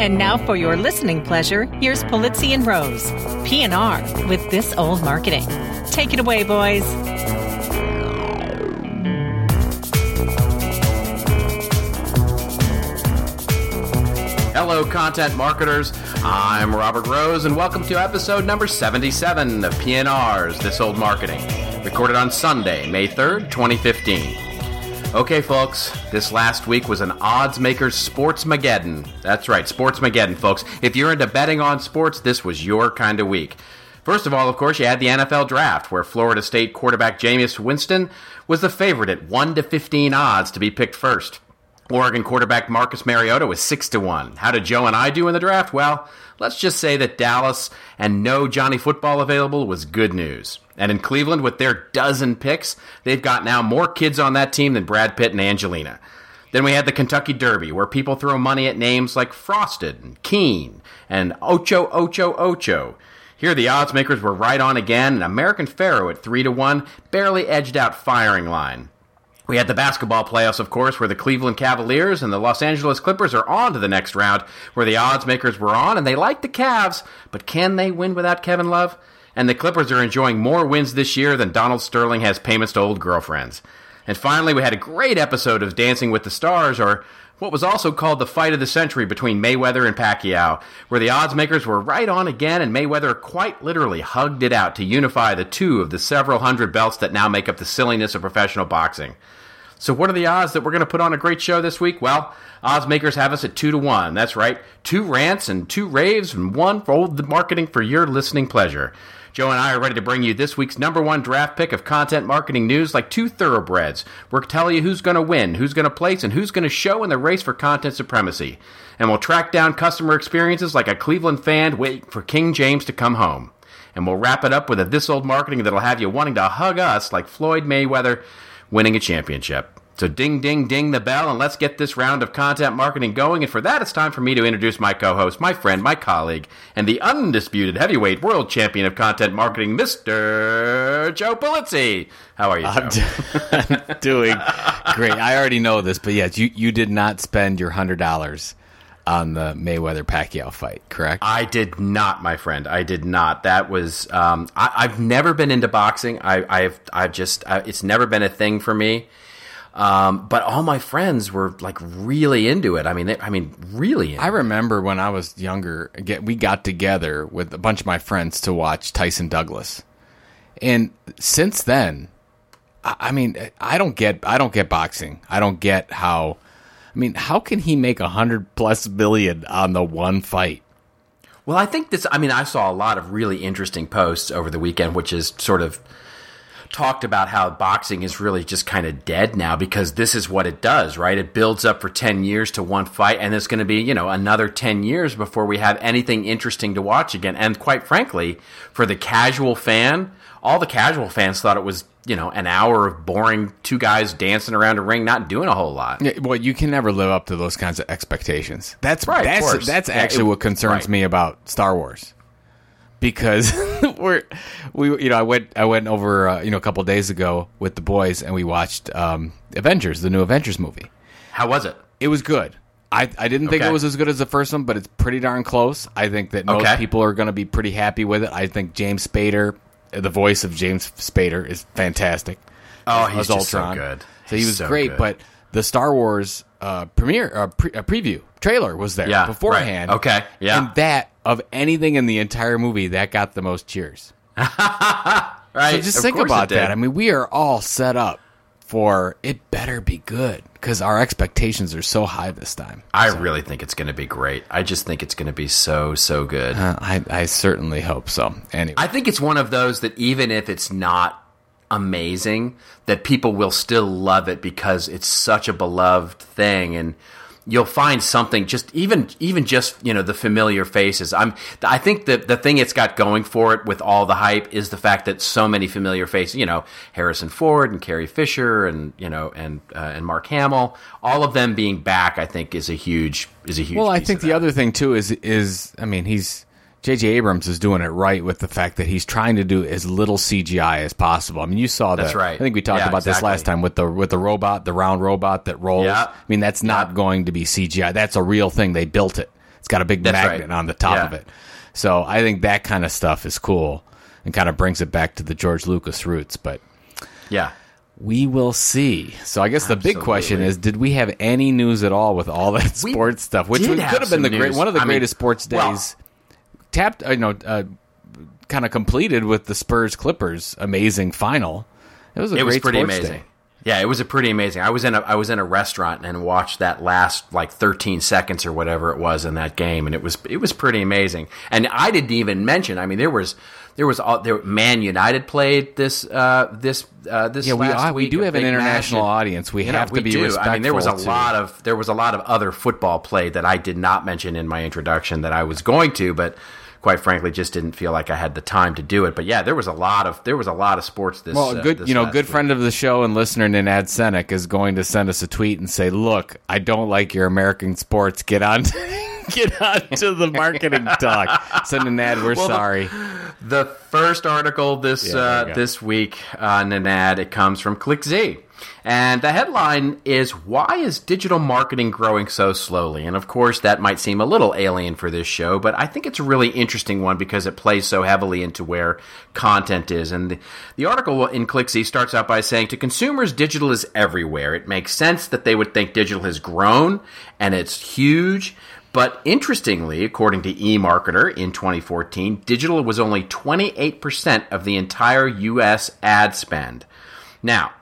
And now for your listening pleasure, here's Pulizzi and Rose, PNR with This Old Marketing. Take it away, boys. Hello, content marketers. I'm Robert Rose, and welcome to episode number 77 of PNR's This Old Marketing, recorded on Sunday, May 3rd, 2015. Okay, folks, this last week was an odds makers sports mageddon. That's right, sports mageddon, folks. If you're into betting on sports, this was your kind of week. First of all, of course, you had the NFL draft, where Florida State quarterback Jameis Winston was the favorite at 1 to 15 odds to be picked first. Oregon quarterback Marcus Mariota was 6 to 1. How did Joe and I do in the draft? Well, let's just say that Dallas and no Johnny Football available was good news. And in Cleveland, with their dozen picks, they've got now more kids on that team than Brad Pitt and Angelina. Then we had the Kentucky Derby, where people throw money at names like Frosted and Keen and Ocho Ocho Ocho. Here, the odds makers were right on again, and American Pharoah at 3 to 1 barely edged out Firing Line. We had the basketball playoffs, of course, where the Cleveland Cavaliers and the Los Angeles Clippers are on to the next round, where the odds makers were on, and they like the Cavs, but can they win without Kevin Love? and the Clippers are enjoying more wins this year than Donald Sterling has payments to old girlfriends. And finally, we had a great episode of Dancing with the Stars, or what was also called the fight of the century between Mayweather and Pacquiao, where the odds makers were right on again, and Mayweather quite literally hugged it out to unify the two of the several hundred belts that now make up the silliness of professional boxing. So, what are the odds that we're going to put on a great show this week? Well, odds makers have us at two to one. That's right, two rants and two raves, and one for old marketing for your listening pleasure. Joe and I are ready to bring you this week's number one draft pick of content marketing news like two thoroughbreds. We're telling you who's going to win, who's going to place, and who's going to show in the race for content supremacy. And we'll track down customer experiences like a Cleveland fan waiting for King James to come home. And we'll wrap it up with a This Old Marketing that'll have you wanting to hug us like Floyd Mayweather winning a championship. So ding, ding, ding the bell, and let's get this round of content marketing going. And for that, it's time for me to introduce my co-host, my friend, my colleague, and the undisputed heavyweight world champion of content marketing, Mr. Joe Pulizzi. How are you, Joe? I'm doing great. I already know this, but yes, you, you did not spend your hundred dollars on the Mayweather Pacquiao fight, correct? I did not, my friend. I did not. That was um, I, have never been into boxing. I, have I've just I, it's never been a thing for me. Um, but all my friends were like really into it. I mean, they, I mean, really. I remember when I was younger, get, we got together with a bunch of my friends to watch Tyson Douglas, and since then, I, I mean, I don't get, I don't get boxing. I don't get how. I mean, how can he make a hundred plus billion on the one fight? Well, I think this. I mean, I saw a lot of really interesting posts over the weekend, which is sort of talked about how boxing is really just kind of dead now because this is what it does, right? It builds up for 10 years to one fight, and it's going to be, you know, another 10 years before we have anything interesting to watch again. And quite frankly, for the casual fan, all the casual fans thought it was, you know, an hour of boring two guys dancing around a ring, not doing a whole lot. Yeah, well, you can never live up to those kinds of expectations. That's right. That's, that's actually yeah, it, what concerns right. me about Star Wars because we're we you know I went I went over uh, you know a couple days ago with the boys and we watched um, Avengers the new Avengers movie. How was it? It was good. I, I didn't think okay. it was as good as the first one, but it's pretty darn close. I think that most okay. people are going to be pretty happy with it. I think James Spader, the voice of James Spader, is fantastic. Oh, he's Ultron. so good. So he was so great, good. but the Star Wars uh, premiere uh, pre- uh, preview trailer was there yeah, beforehand. Right. Okay, yeah, and that of anything in the entire movie that got the most cheers. right. So just of think about that. I mean, we are all set up for it better be good because our expectations are so high this time. I so. really think it's going to be great. I just think it's going to be so so good. Uh, I I certainly hope so. Anyway, I think it's one of those that even if it's not amazing, that people will still love it because it's such a beloved thing and you'll find something just even even just you know the familiar faces. I'm i think that the thing it's got going for it with all the hype is the fact that so many familiar faces you know harrison ford and carrie fisher and you know and uh, and mark hamill all of them being back i think is a huge is a huge well i think the other thing too is is i mean he's J.J. Abrams is doing it right with the fact that he's trying to do as little CGI as possible. I mean, you saw that. That's right. I think we talked yeah, about exactly. this last time with the with the robot, the round robot that rolls. Yeah. I mean, that's not yeah. going to be CGI. That's a real thing. They built it. It's got a big That's magnet right. on the top Yeah. of it. So I think that kind of stuff is cool and kind of brings it back to the George Lucas roots. But Yeah. we will see. So I guess the big question is: Did we have any news at all with all that We sports stuff? Which did would- have could have been the great one of the I mean, greatest sports well- days. Tapped, uh, you know, uh, kind of completed with the Spurs Clippers amazing final. It was a it was pretty amazing. day. Yeah, it was a pretty amazing. I was in a I was in a restaurant and watched that last like 13 seconds or whatever it was in that game, and it was it was pretty amazing. And I didn't even mention. I mean, there was there was all there. Man United played this uh, this uh, this Yeah, we are, we do have an international audience. We have to we be do. respectful. I mean, there was a to- lot of there was a lot of other football play that I did not mention in my introduction that I was going to, but quite frankly, just didn't feel like I had the time to do it. But yeah, there was a lot of there was a lot of sports this. Well, uh, a good, this you know, good week. friend of the show and listener, Nenad Senic, is going to send us a tweet and say, "Look, I don't like your American sports. Get on, get on to the marketing talk." So Nenad, we're Well, sorry. The first article this Yeah, uh, this week, uh, Nenad, it comes from ClickZ. And the headline is Why is digital marketing growing so slowly? And of course, that might seem a little alien for this show, but I think it's a really interesting one because it plays so heavily into where content is. And the, the article in ClickZ starts out by saying To consumers, digital is everywhere. It makes sense that they would think digital has grown and it's huge. But interestingly, according to eMarketer in 2014, digital was only 28% of the entire U.S. ad spend. Now,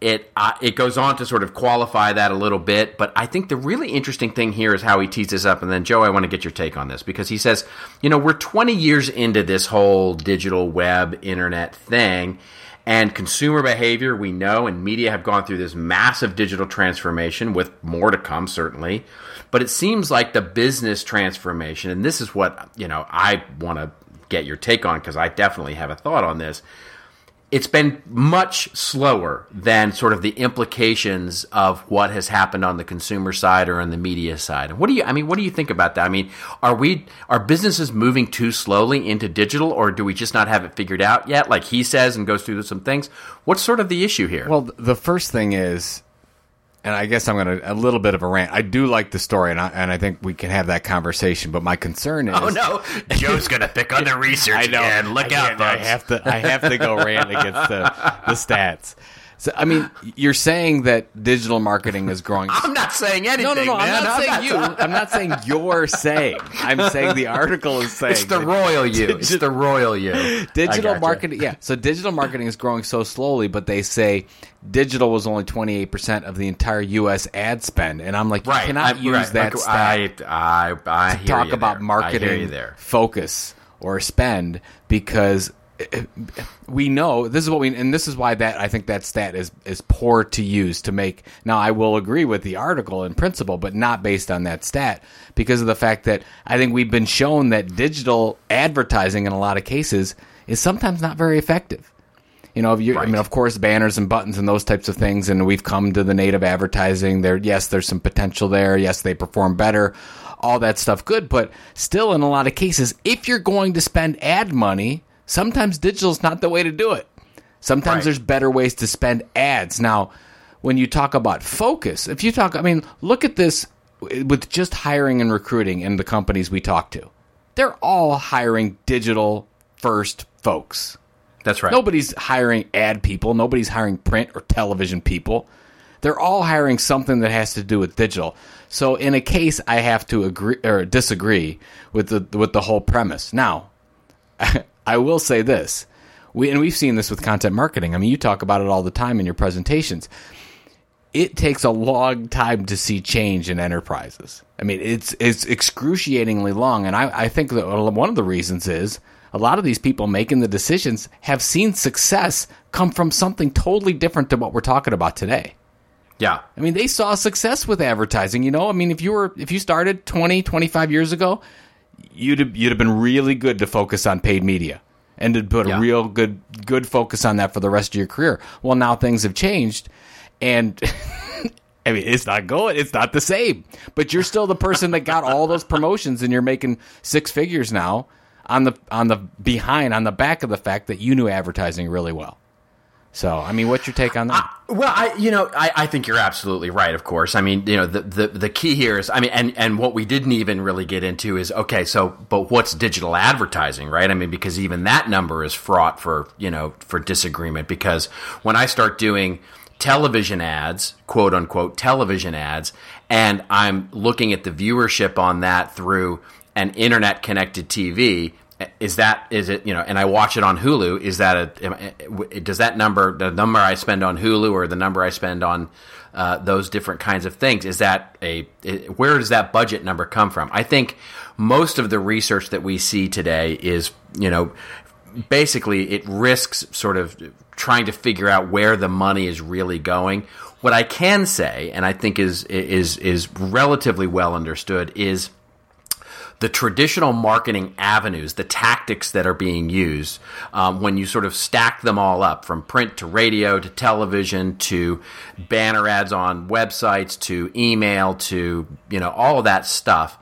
it uh, it goes on to sort of qualify that a little bit, but I think the really interesting thing here is how he tees this up. And then, Joe, I want to get your take on this because he says, you know, we're 20 years into this whole digital web internet thing, and consumer behavior we know and media have gone through this massive digital transformation with more to come, certainly. But it seems like the business transformation, and this is what you know I want to get your take on because I definitely have a thought on this it's been much slower than sort of the implications of what has happened on the consumer side or on the media side. And what do you I mean what do you think about that? I mean, are we are businesses moving too slowly into digital or do we just not have it figured out yet like he says and goes through some things? What's sort of the issue here? Well, the first thing is, and I guess I'm going to a little bit of a rant. I do like the story, and I, and I think we can have that conversation. But my concern oh, is, oh no, Joe's going to pick on the research I know. again. Look I out, can't- I have to. I have to go rant against the the stats. So I mean, you're saying that digital marketing is growing. I'm not saying anything. no, no, no. man. I'm not saying you. I'm not saying you're saying. I'm saying the article is saying It's the royal you. It's the royal you. Digital gotcha. marketing. Yeah. So digital marketing is growing so slowly, but they say digital was only 28 percent of the entire U.S. ad spend, and I'm like, you Right. cannot I- use right. that Like, stat I, I, I to talk about there. Marketing you focus or spend because we know this is what we and this is why that I think that stat is is poor to use to make now I will agree with the article in principle but not based on that stat because of the fact that I think we've been shown that digital advertising in a lot of cases is sometimes not very effective. You know, if you, I mean, of course, banners and buttons and those types of things, and we've come to the native advertising. There, yes, there's some potential there. Yes, they perform better. All that stuff, good. But still, in a lot of cases, if you're going to spend ad money, sometimes digital is not the way to do it. Sometimes Right. there's better ways to spend ads. Now, when you talk about focus, if you talk, I mean, look at this with just hiring and recruiting in the companies we talk to. They're all hiring digital first folks. That's right. Nobody's hiring ad people. Nobody's hiring print or television people. They're all hiring something that has to do with digital. So in a case, I have to agree or disagree with the with the whole premise. Now, I will say this: we and we've seen this with content marketing. I mean, you talk about it all the time in your presentations. It takes a long time to see change in enterprises. I mean, it's it's excruciatingly long, and I, I think that one of the reasons is a lot of these people making the decisions have seen success come from something totally different to what we're talking about today. yeah. I mean, they saw success with advertising, you know? I mean, if you were if you started 20, 25 years ago, you'd have, you'd have been really good to focus on paid media and to put Yeah. a real good good focus on that for the rest of your career. Well, now things have changed and I mean, it's not going. It's not the same. But you're still the person that got all those promotions and you're making six figures now on the on the behind on the back of the fact that you knew advertising really well. So, I mean, what's your take on that? Well, I you know I, I think you're absolutely right. Of course, I mean you know the, the the key here is I mean and and what we didn't even really get into is okay so but what's digital advertising right? I mean because even that number is fraught for you know for disagreement because when I start doing television ads, quote unquote television ads, and I'm looking at the viewership on that through an internet connected TV is that is it you know and i watch it on hulu is that a does that number the number i spend on hulu or the number i spend on uh, those different kinds of things is that a where does that budget number come from? I think most of the research that we see today is you know basically it risks sort of trying to figure out where the money is really going. What i can say and i think is is is relatively well understood is the traditional marketing avenues, the tactics that are being used, um, when you sort of stack them all up from print to radio to television to banner ads on websites to email to, you know, all of that stuff,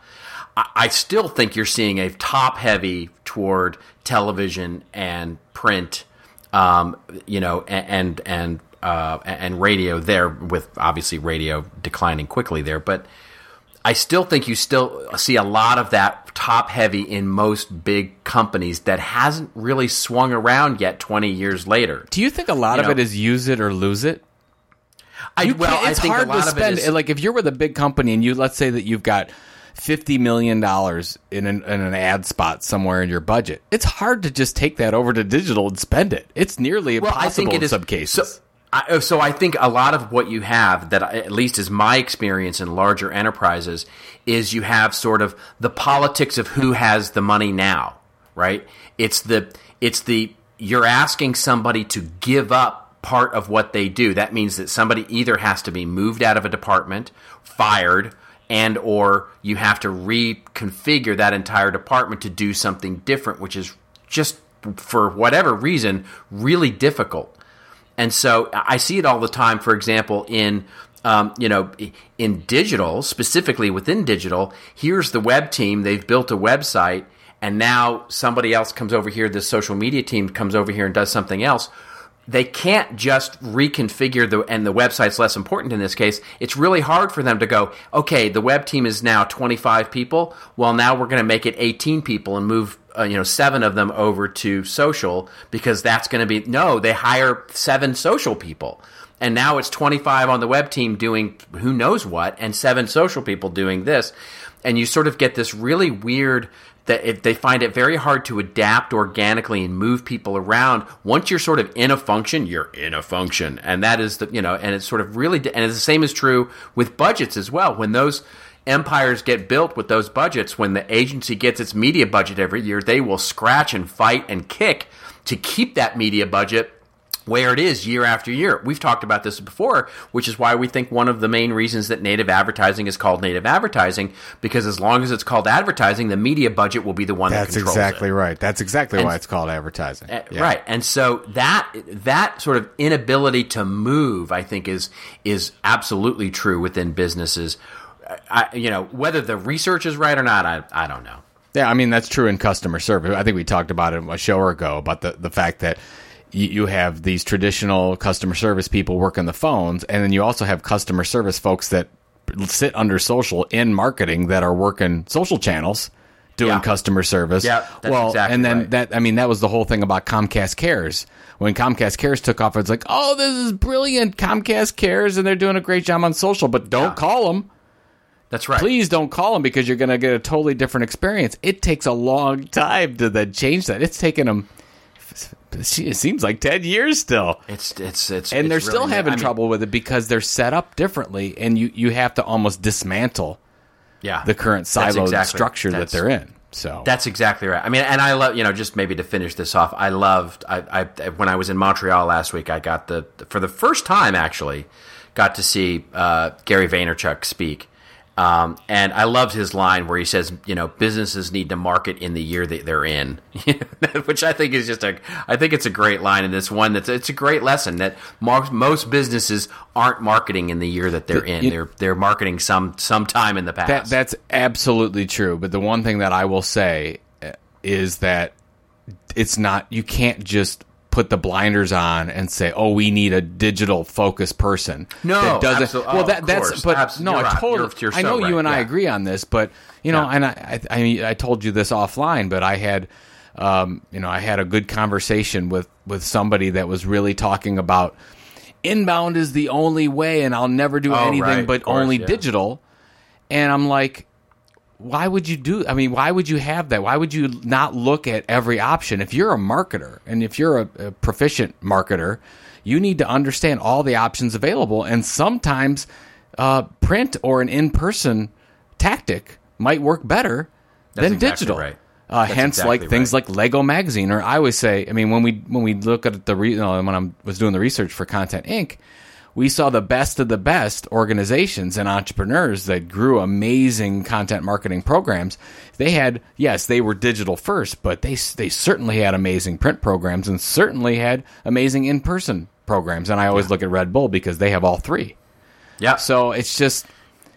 I, I still think you're seeing a top heavy toward television and print, um, you know, and, and, uh, and radio there with obviously radio declining quickly there, but I still think you still see a lot of that top heavy in most big companies that hasn't really swung around yet 20 years later. Do you think a lot you of know, it is use it or lose it? I, well, it's I hard to spend. Is, like if you're with a big company and you let's say that you've got fifty million dollars in an, in an ad spot somewhere in your budget, it's hard to just take that over to digital and spend it. It's nearly well, impossible I think it in is, some cases. So, I, oh, so I think a lot of what you have that uh, at least is my experience in larger enterprises is you have sort of the politics of who has the money now, right? It's the it's the you're asking somebody to give up part of what they do. That means that somebody either has to be moved out of a department, fired, and or you have to reconfigure that entire department to do something different, which is just for whatever reason really difficult. And so I see it all the time. For example, in um, you know, in digital, specifically within digital, here's the web team. They've built a website, and now somebody else comes over here. This social media team comes over here and does something else. They can't just reconfigure the, and the website's less important in this case. It's really hard for them to go, okay, the web team is now 25 people. Well, now we're going to make it 18 people and move uh, you know seven of them over to social because that's going to be no they hire seven social people and now it's 25 on the web team doing who knows what and seven social people doing this and you sort of get this really weird that it, they find it very hard to adapt organically and move people around. Once you're sort of in a function, you're in a function, and that is the you know, and it's sort of really, and the same is true with budgets as well. When those empires get built with those budgets. When the agency gets its media budget every year, they will scratch and fight and kick to keep that media budget where it is year after year. We've talked about this before, which is why we think one of the main reasons that native advertising is called native advertising, because as long as it's called advertising, the media budget will be the one That's that controls exactly it. right. That's exactly and, why it's called advertising. Uh, yeah. Right. And so that that sort of inability to move, I think, is is absolutely true within businesses I, you know, whether the research is right or not, I, I don't know. Yeah, I mean that's true in customer service. I think we talked about it a show ago about the the fact that you, you have these traditional customer service people working the phones, and then you also have customer service folks that sit under social in marketing that are working social channels doing yeah. customer service. Yeah, well, exactly and then right. that I mean that was the whole thing about Comcast Cares. When Comcast Cares took off, it's like, oh, this is brilliant, Comcast Cares, and they're doing a great job on social. But don't yeah. call them that's right. Please don't call them because you're going to get a totally different experience. It takes a long time to then change that. It's taken them. It seems like ten years still. It's it's it's and it's they're really, still having I mean, trouble with it because they're set up differently, and you you have to almost dismantle yeah the current siloed exactly, structure that they're in. So that's exactly right. I mean, and I love you know just maybe to finish this off. I loved I, I when I was in Montreal last week. I got the for the first time actually got to see uh, Gary Vaynerchuk speak um, and I loved his line where he says, you know, businesses need to market in the year that they're in, which I think is just a, I think it's a great line. And it's one that's, it's a great lesson that most businesses aren't marketing in the year that they're in. they're, they're marketing some, sometime in the past. That, that's absolutely true. But the one thing that I will say is that it's not, you can't just put the blinders on and say, "Oh, we need a digital focused person." No, that doesn't. well, oh, that of that's course. but Abs- no, I right. totally. You're- you're I know you and I agree on this, but you know, Yeah. and I, I, I mean, I told you this offline, but I had, um, you know, I had a good conversation with with somebody that was really talking about inbound is the only way, and I'll never do Oh, anything right, but course, only yeah. digital. And I'm like, why would you do? I mean, why would you have that? Why would you not look at every option? If you're a marketer and if you're a, a proficient marketer, you need to understand all the options available. And sometimes uh, print or an in person tactic might work better That's than exactly digital. right. Uh, hence, exactly like things like Lego Magazine, or I always say, I mean, when we when we look at the re- you know, when I was doing the research for Content Inc., we saw the best of the best organizations and entrepreneurs that grew amazing content marketing programs. They had, yes, they were digital first, but they they certainly had amazing print programs and certainly had amazing in person programs. And I always look at Red Bull because they have all three. Yeah. So it's just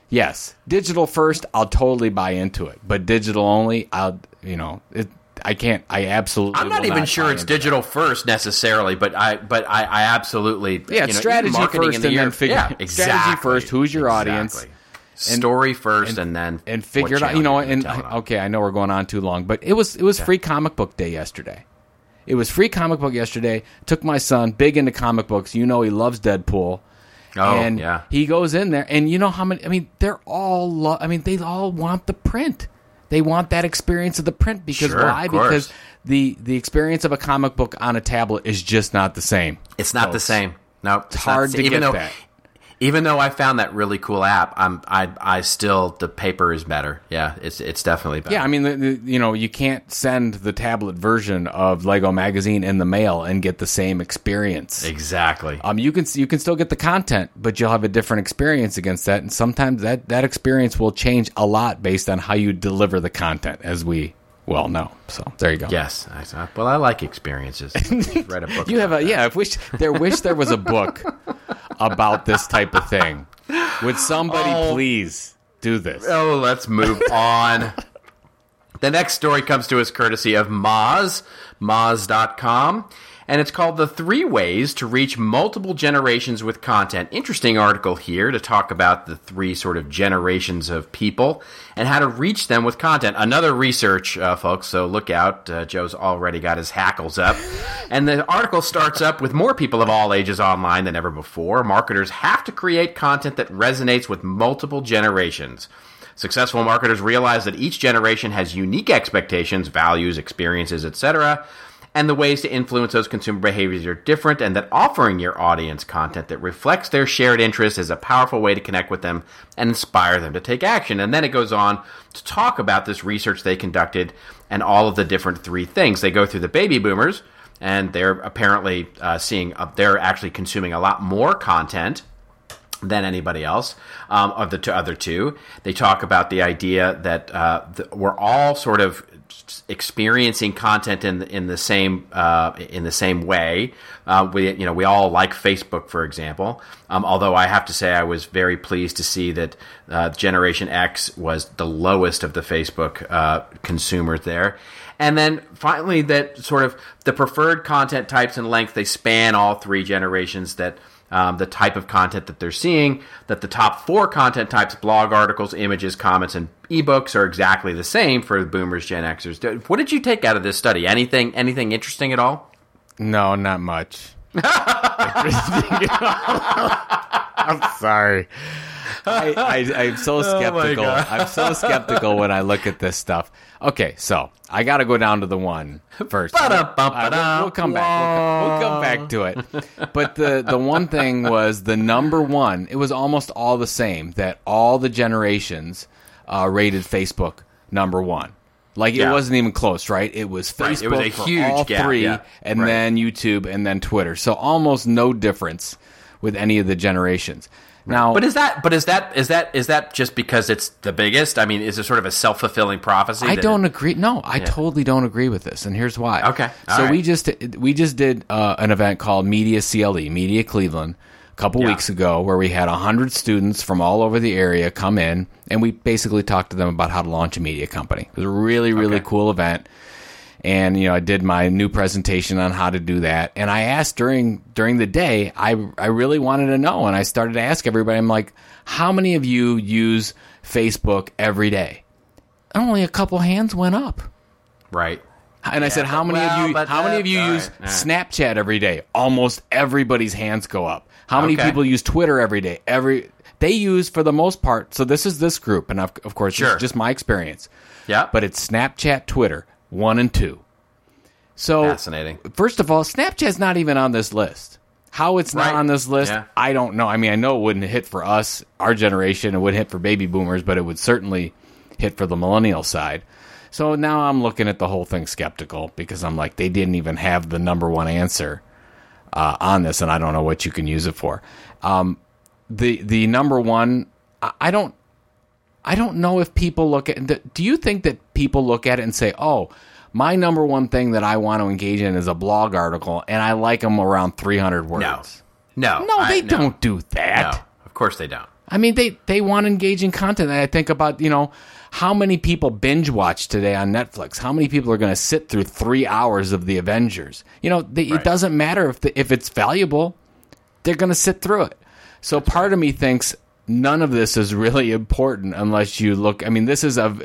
yes, digital first. I'll totally buy into it, but digital only. I'll you know it. I can't. I absolutely. I'm not even buy sure it's into that. digital first necessarily, but I but I, I absolutely Yeah, you know, strategy first in the and year- then figure- yeah, strategy first, who's your audience? exactly. Story first, and, then and figure it out. You know, and tell it on. okay, I know we're going on too long, but it was it was free comic book day yesterday. It was free comic book yesterday. Took my son, big into comic books. You know, he loves Deadpool. Oh, and yeah. he goes in there, and you know how many? I mean, they're all. Lo- I mean, they all want the print. They want that experience of the print because Sure, why? Because the the experience of a comic book on a tablet is just not the same. It's not the same. No, it's, hard to even get though, that. Even though I found that really cool app, I'm I I still the paper is better. Yeah, it's it's definitely better. Yeah, I mean, the, the, you know, you can't send the tablet version of Lego Magazine in the mail and get the same experience. exactly. Um, you can you can still get the content, but you'll have a different experience against that, and sometimes that that experience will change a lot based on how you deliver the content, as we well know. So there you go. yes. I, I- well, I like experiences. Read a book. You have a yeah. I wish there wish there was a book about this type of thing. Would somebody Oh. please do this? Oh, let's move on. the next story comes to us courtesy of Moz, Moz.com, and it's called The Three Ways to Reach Multiple Generations with Content. Interesting article here to talk about the three sort of generations of people and how to reach them with content. Another research, uh, folks, so look out. Uh, Joe's already got his hackles up. And the article starts up with more people of all ages online than ever before. Marketers have to create content that resonates with multiple generations. Successful marketers realize that each generation has unique expectations, values, experiences, etc., and the ways to influence those consumer behaviors are different, and that offering your audience content that reflects their shared interests is a powerful way to connect with them and inspire them to take action. And then it goes on to talk about this research they conducted and all of the different three things. They go through the baby boomers, and they're apparently uh, seeing, uh, they're actually consuming a lot more content than anybody else um, of the two, other two. They talk about the idea that uh, we're all sort of experiencing content in in the same uh, in the same way. Uh, we you know we all like Facebook, for example. Um, although I have to say I was very pleased to see that uh, Generation X was the lowest of the Facebook uh, consumers there. And then finally, that sort of the preferred content types and length they span all three generations. That um, the type of content that they're seeing, that the top four content types blog articles, images, comments, and ebooks are exactly the same for boomers, Gen Xers. What did you take out of this study? Anything anything interesting at all? No, not much. I'm sorry. I, I'm so skeptical. God. I'm so skeptical when I look at this stuff. Okay, so I got to go down to the one first. Uh, we'll, we'll come back. We'll, we'll come back to it. But the the one thing was the number one. It was almost all the same. That all the generations uh, rated Facebook number one. Like it Yeah. wasn't even close, right? It was Facebook Right, it was a huge all gap, three, yeah. and Right. then YouTube, and then Twitter. So almost no difference with any of the generations. Now, But is that but is that is that is that just because it's the biggest? I mean, is it sort of a self fulfilling prophecy? I don't it- agree. No, I totally don't agree with this, and here's why. Okay, all so we just we just did uh, an event called Media CLE, Media Cleveland, a couple Yeah. weeks ago, where we had hundred students from all over the area come in, and we basically talked to them about how to launch a media company. It was a really really Okay. cool event. And you know I did my new presentation on how to do that. And I asked during during the day, I I really wanted to know, and I started to ask everybody. I'm like, how many of you use Facebook every day? Only a couple hands went up. Right. And I said, "How many well, of you? but How many of you all use right, all right. Snapchat every day? Almost everybody's hands go up. How many Okay. people use Twitter every day? Every they use for the most part. So this is this group, and of, of course, this Sure. is just my experience. Yeah. But it's Snapchat, Twitter, one and two. So fascinating. first of all, Snapchat's not even on this list. How it's not Right. on this list, Yeah. I don't know. I mean, I know it wouldn't hit for us, our generation. It wouldn't hit for baby boomers, but it would certainly hit for the millennial side. So now I'm looking at the whole thing skeptical because I'm like, they didn't even have the number one answer uh, on this, and I don't know what you can use it for. Um, the the number one, I, I don't. I don't know if people look at. Do you think that people look at it and say, "Oh, my number one thing that I want to engage in is a blog article, and I like them around 300 words"? No. No. no, I- they no. don't do that. No. Of course they don't. I mean, they they want engaging content. And I think about you know how many people binge watch today on Netflix. How many people are going to sit through three hours of the Avengers? You know, the, Right. it doesn't matter if the, if it's valuable. They're going to sit through it. So part of me thinks none of this is really important unless you look. I mean, this is a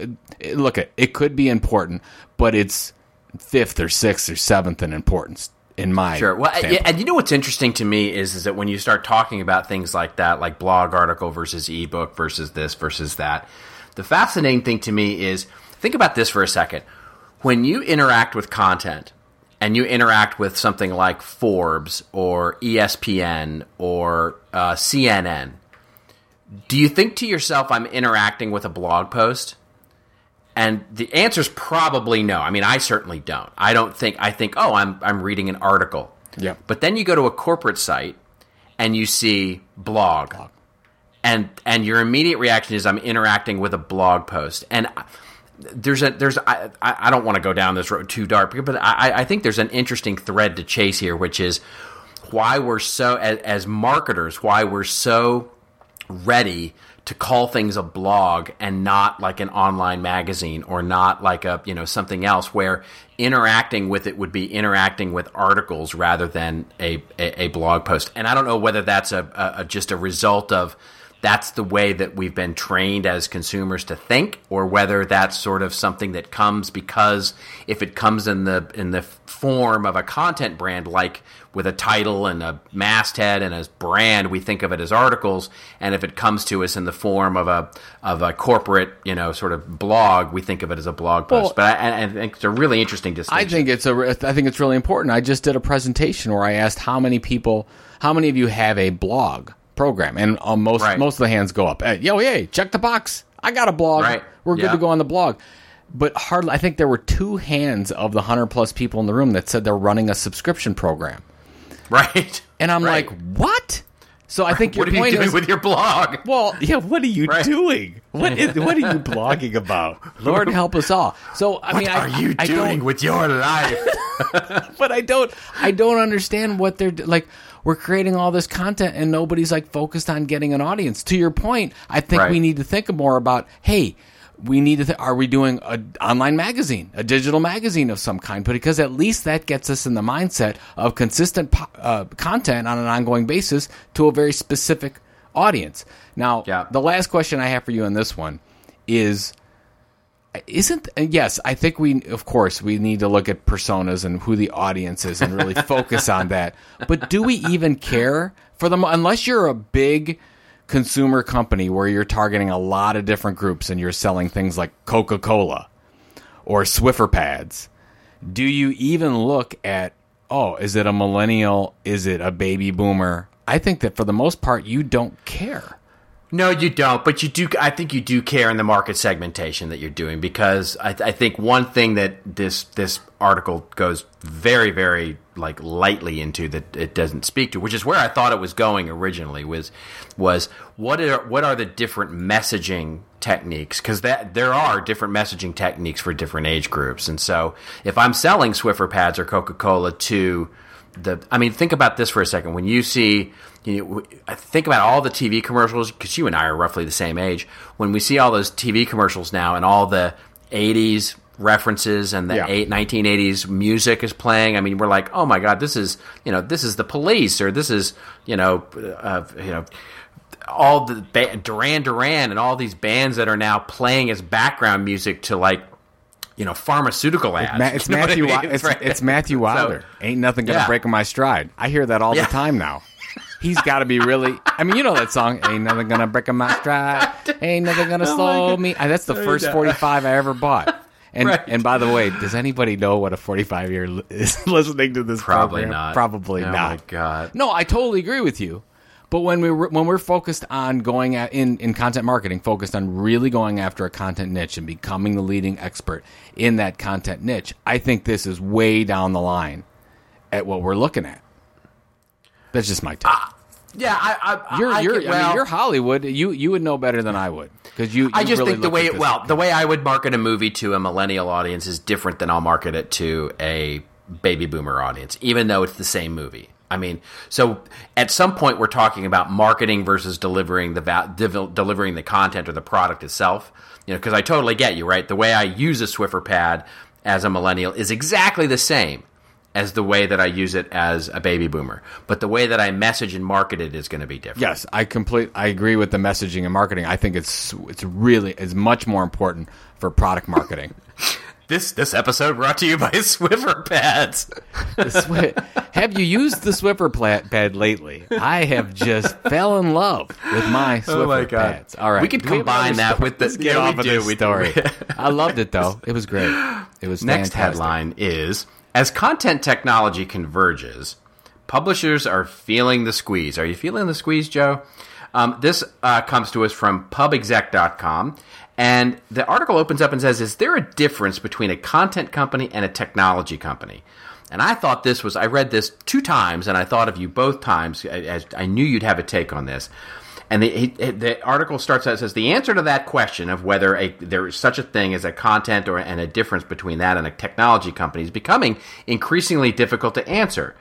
look at it could be important, but it's fifth or sixth or seventh in importance in my Sure. Well, and you know what's interesting to me is is that when you start talking about things like that, like blog article versus ebook versus this versus that, the fascinating thing to me is think about this for a second. When you interact with content and you interact with something like Forbes or ESPN or uh, CNN, do you think to yourself, "I'm interacting with a blog post"? And the answer is probably no. I mean, I certainly don't. I don't think. I think, oh, I'm I'm reading an article. Yep. But then you go to a corporate site and you see blog, and and your immediate reaction is I'm interacting with a blog post. And there's a there's I I I don't want to go down this road too dark, but I I think there's an interesting thread to chase here, which is why we're so as, as marketers, why we're so ready to call things a blog and not like an online magazine or not like a you know something else where interacting with it would be interacting with articles rather than a, a, a blog post. And i don't know whether that's a, a, a just a result of that's the way that we've been trained as consumers to think or whether that's sort of something that comes because if it comes in the in the form of a content brand like with a title and a masthead and a brand we think of it as articles and if it comes to us in the form of a of a corporate you know sort of blog we think of it as a blog post Well- but I, I think it's a really interesting distinction I think it's a. I think it's really important. I just did a presentation where I asked how many people, how many of you have a blog program, and uh, most Right. most of the hands go up. Hey, yo, yay! Check the box. I got a blog. Right. We're good to go on the blog. But hardly. I think there were two hands of the hundred plus people in the room that said they're running a subscription program, right and I'm Right. like, what? So I think your what are you doing is, with your blog well, yeah. What are you Right. doing? What is? What are you blogging about? Lord help us all. So I mean, what I, are you I doing with your life but I don't I don't understand what they're like we're creating all this content and nobody's like focused on getting an audience. To your point, I think Right. we need to think more about hey, we need to th- are we doing an online magazine, a digital magazine of some kind because at least that gets us in the mindset of consistent po- uh, content on an ongoing basis to a very specific audience. Now, Yeah. the last question I have for you on this one is isn't uh, yes i think we of course we need to look at personas and who the audience is and really focus on that. But do we even care for them unless you're a big consumer company where you're targeting a lot of different groups and you're selling things like coca-cola or swiffer pads do you even look at oh is it a millennial? Is it a baby boomer? I think that for the most part you don't care No, you don't. But you do. I think you do care in the market segmentation that you're doing because I, I think one thing that this this article goes very very like lightly into that it doesn't speak to, which is where I thought it was going originally was was what are what are the different messaging techniques because that there are different messaging techniques for different age groups, and so if I'm selling Swiffer pads or Coca Cola to the I mean, think about this for a second. When you see, you know, think about all the TV commercials because you and I are roughly the same age. When we see all those TV commercials now and all the '80s references and the Yeah. eight, 1980s music is playing. I mean, we're like, oh my god, this is you know this is the Police or this is you know uh, you know all the ba- Duran Duran and all these bands that are now playing as background music to like you know pharmaceutical ads. It's You know what I Matthew. mean? It's, right. it's Matthew Wilder. Ain't nothing gonna Yeah. break my stride. I hear that all Yeah. the time now. He's got to be really. I mean, you know that song. Ain't nothing gonna break my stride. Ain't nothing gonna oh slow me. That's the first forty-five I ever bought. And Right. and by the way, does anybody know what a forty-five year is listening to this? Probably program? not. Probably oh not. my god. No, I totally agree with you. But when we are when we're focused on going at, in in content marketing, focused on really going after a content niche and becoming the leading expert in that content niche, I think this is way down the line at what we're looking at. That's just my take. Ah, yeah, I, I you're I, you're get- I well, mean you're Hollywood. You you would know better than I would because you, I just really think the way well, the way I would market a movie to a millennial audience is different than I'll market it to a baby boomer audience, even though it's the same movie. I mean, so at some point we're talking about marketing versus delivering the va- devel- delivering the content or the product itself. You know, because I totally get you, right? The way I use a Swiffer pad as a millennial is exactly the same as the way that I use it as a baby boomer, but the way that I message and market it is going to be different. Yes, I complete. I agree with the messaging and marketing. I think it's it's really it's much more important for product marketing. This this episode brought to you by Swiffer pads. The Swi- have you used the Swiffer pla- pad lately? I have just fell in love with my Swiffer Oh my pads. All right, We could Do combine another that with the- Let's get yeah, off of do. this story. I loved it though. It was great. It was Next fantastic. headline is As content technology converges, publishers are feeling the squeeze. Are you feeling the squeeze, Joe? Um, this uh, comes to us from pubexec.com. And the article opens up and says Is there a difference between a content company and a technology company? And I thought this was, I read this two times and I thought of you both times as I knew you'd have a take on this. And the, the article starts out says the answer to that question of whether a, there is such a thing as a content or and a difference between that and a technology company is becoming increasingly difficult to answer.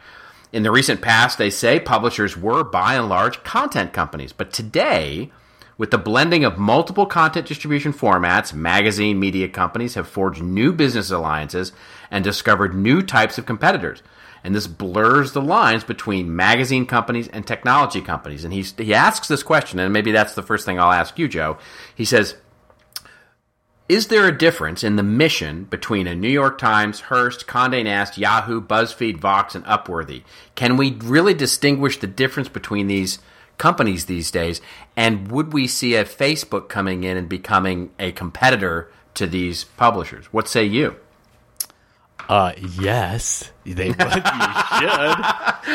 In the recent past, they say publishers were by and large content companies, but today, with the blending of multiple content distribution formats, magazine media companies have forged new business alliances and discovered new types of competitors and this blurs the lines between magazine companies and technology companies. And he's, he asks this question, and maybe that's the first thing I'll ask you, Joe. He says, Is there a difference in the mission between a New York Times, Hearst, Condé Nast, Yahoo, BuzzFeed, Vox, and Upworthy? Can we really distinguish the difference between these companies these days? And would we see a Facebook coming in and becoming a competitor to these publishers? What say you? Uh, yes, they would. you should.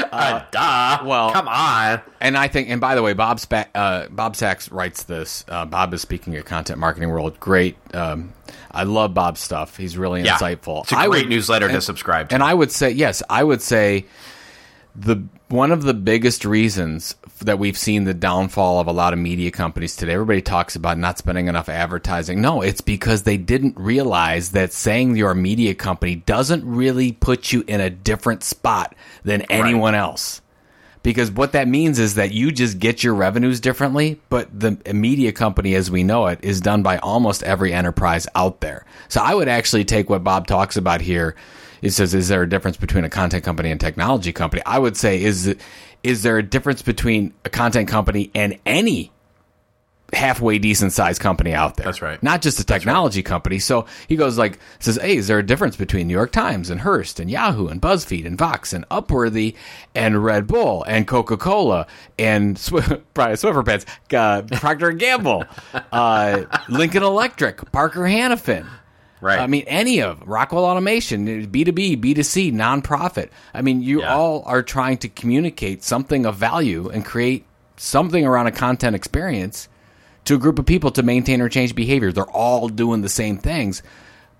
Duh. well- come on. And I think, and by the way, Bob Spa- uh, Bob Sacks writes this. Uh, Bob is speaking at Content Marketing World. Great. Um, I love Bob's stuff. He's really Yeah. insightful. It's a I great would- newsletter to subscribe to. And I would say, yes, I would say the one of the biggest reasons that we've seen the downfall of a lot of media companies today. Everybody talks about not spending enough advertising. No, it's because they didn't realize that saying you're a media company doesn't really put you in a different spot than anyone else. Because what that means is that you just get your revenues differently, but the media company as we know it is done by almost every enterprise out there. So I would actually take what Bob talks about here. It says, is there a difference between a content company and technology company? I would say, is is there a difference between a content company and any halfway decent sized company out there. That's right. Not just a technology company. So he goes like says, Hey, is there a difference between New York Times and Hearst and Yahoo and BuzzFeed and Vox and Upworthy and Red Bull and Coca Cola and Sw- Brian Swiffer Pets, uh, Procter and Gamble, uh, Lincoln Electric, Parker Hannifin. Right. I mean, any of Rockwell Automation, B2B, B2C, nonprofit. I mean, you Yeah. all are trying to communicate something of value and create something around a content experience to a group of people to maintain or change behavior. They're all doing the same things.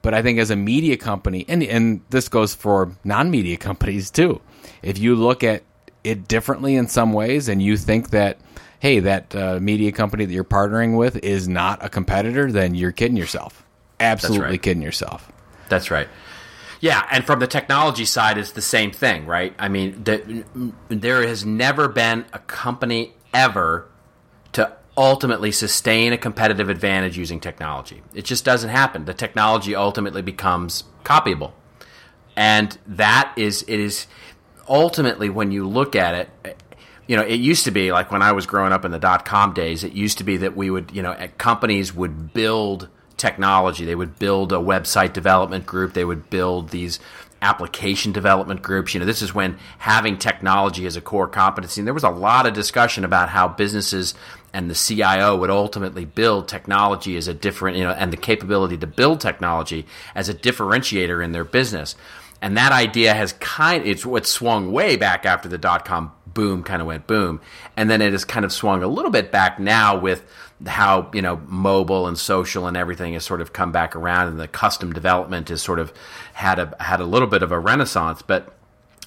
But I think as a media company, and, and this goes for non media companies too, if you look at it differently in some ways and you think that, hey, that uh, media company that you're partnering with is not a competitor, then you're kidding yourself. Absolutely right. kidding yourself. That's right. Yeah, and from the technology side, it's the same thing, right? I mean, the, there has never been a company ever to ultimately sustain a competitive advantage using technology. It just doesn't happen. The technology ultimately becomes copyable. And that is it is ultimately when you look at it you know, it used to be like when I was growing up in the dot com days, it used to be that we would, you know, companies would build technology. They would build a website development group. They would build these application development groups. You know, this is when having technology as a core competency. And there was a lot of discussion about how businesses and the CIO would ultimately build technology as a different, you know, and the capability to build technology as a differentiator in their business. And that idea has kind it's what swung way back after the dot com boom kind of went boom. And then it has kind of swung a little bit back now with how, you know, mobile and social and everything has sort of come back around and the custom development has sort of had a had a little bit of a renaissance. But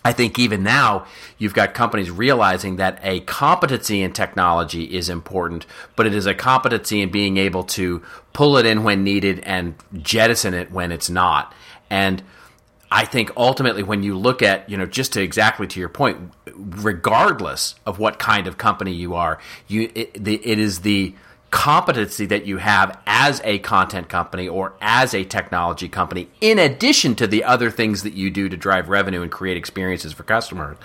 I think even now you've got companies realizing that a competency in technology is important, but it is a competency in being able to pull it in when needed and jettison it when it's not. And I think ultimately, when you look at, you know, just to exactly to your point, regardless of what kind of company you are, you it, the, it is the competency that you have as a content company or as a technology company, in addition to the other things that you do to drive revenue and create experiences for customers,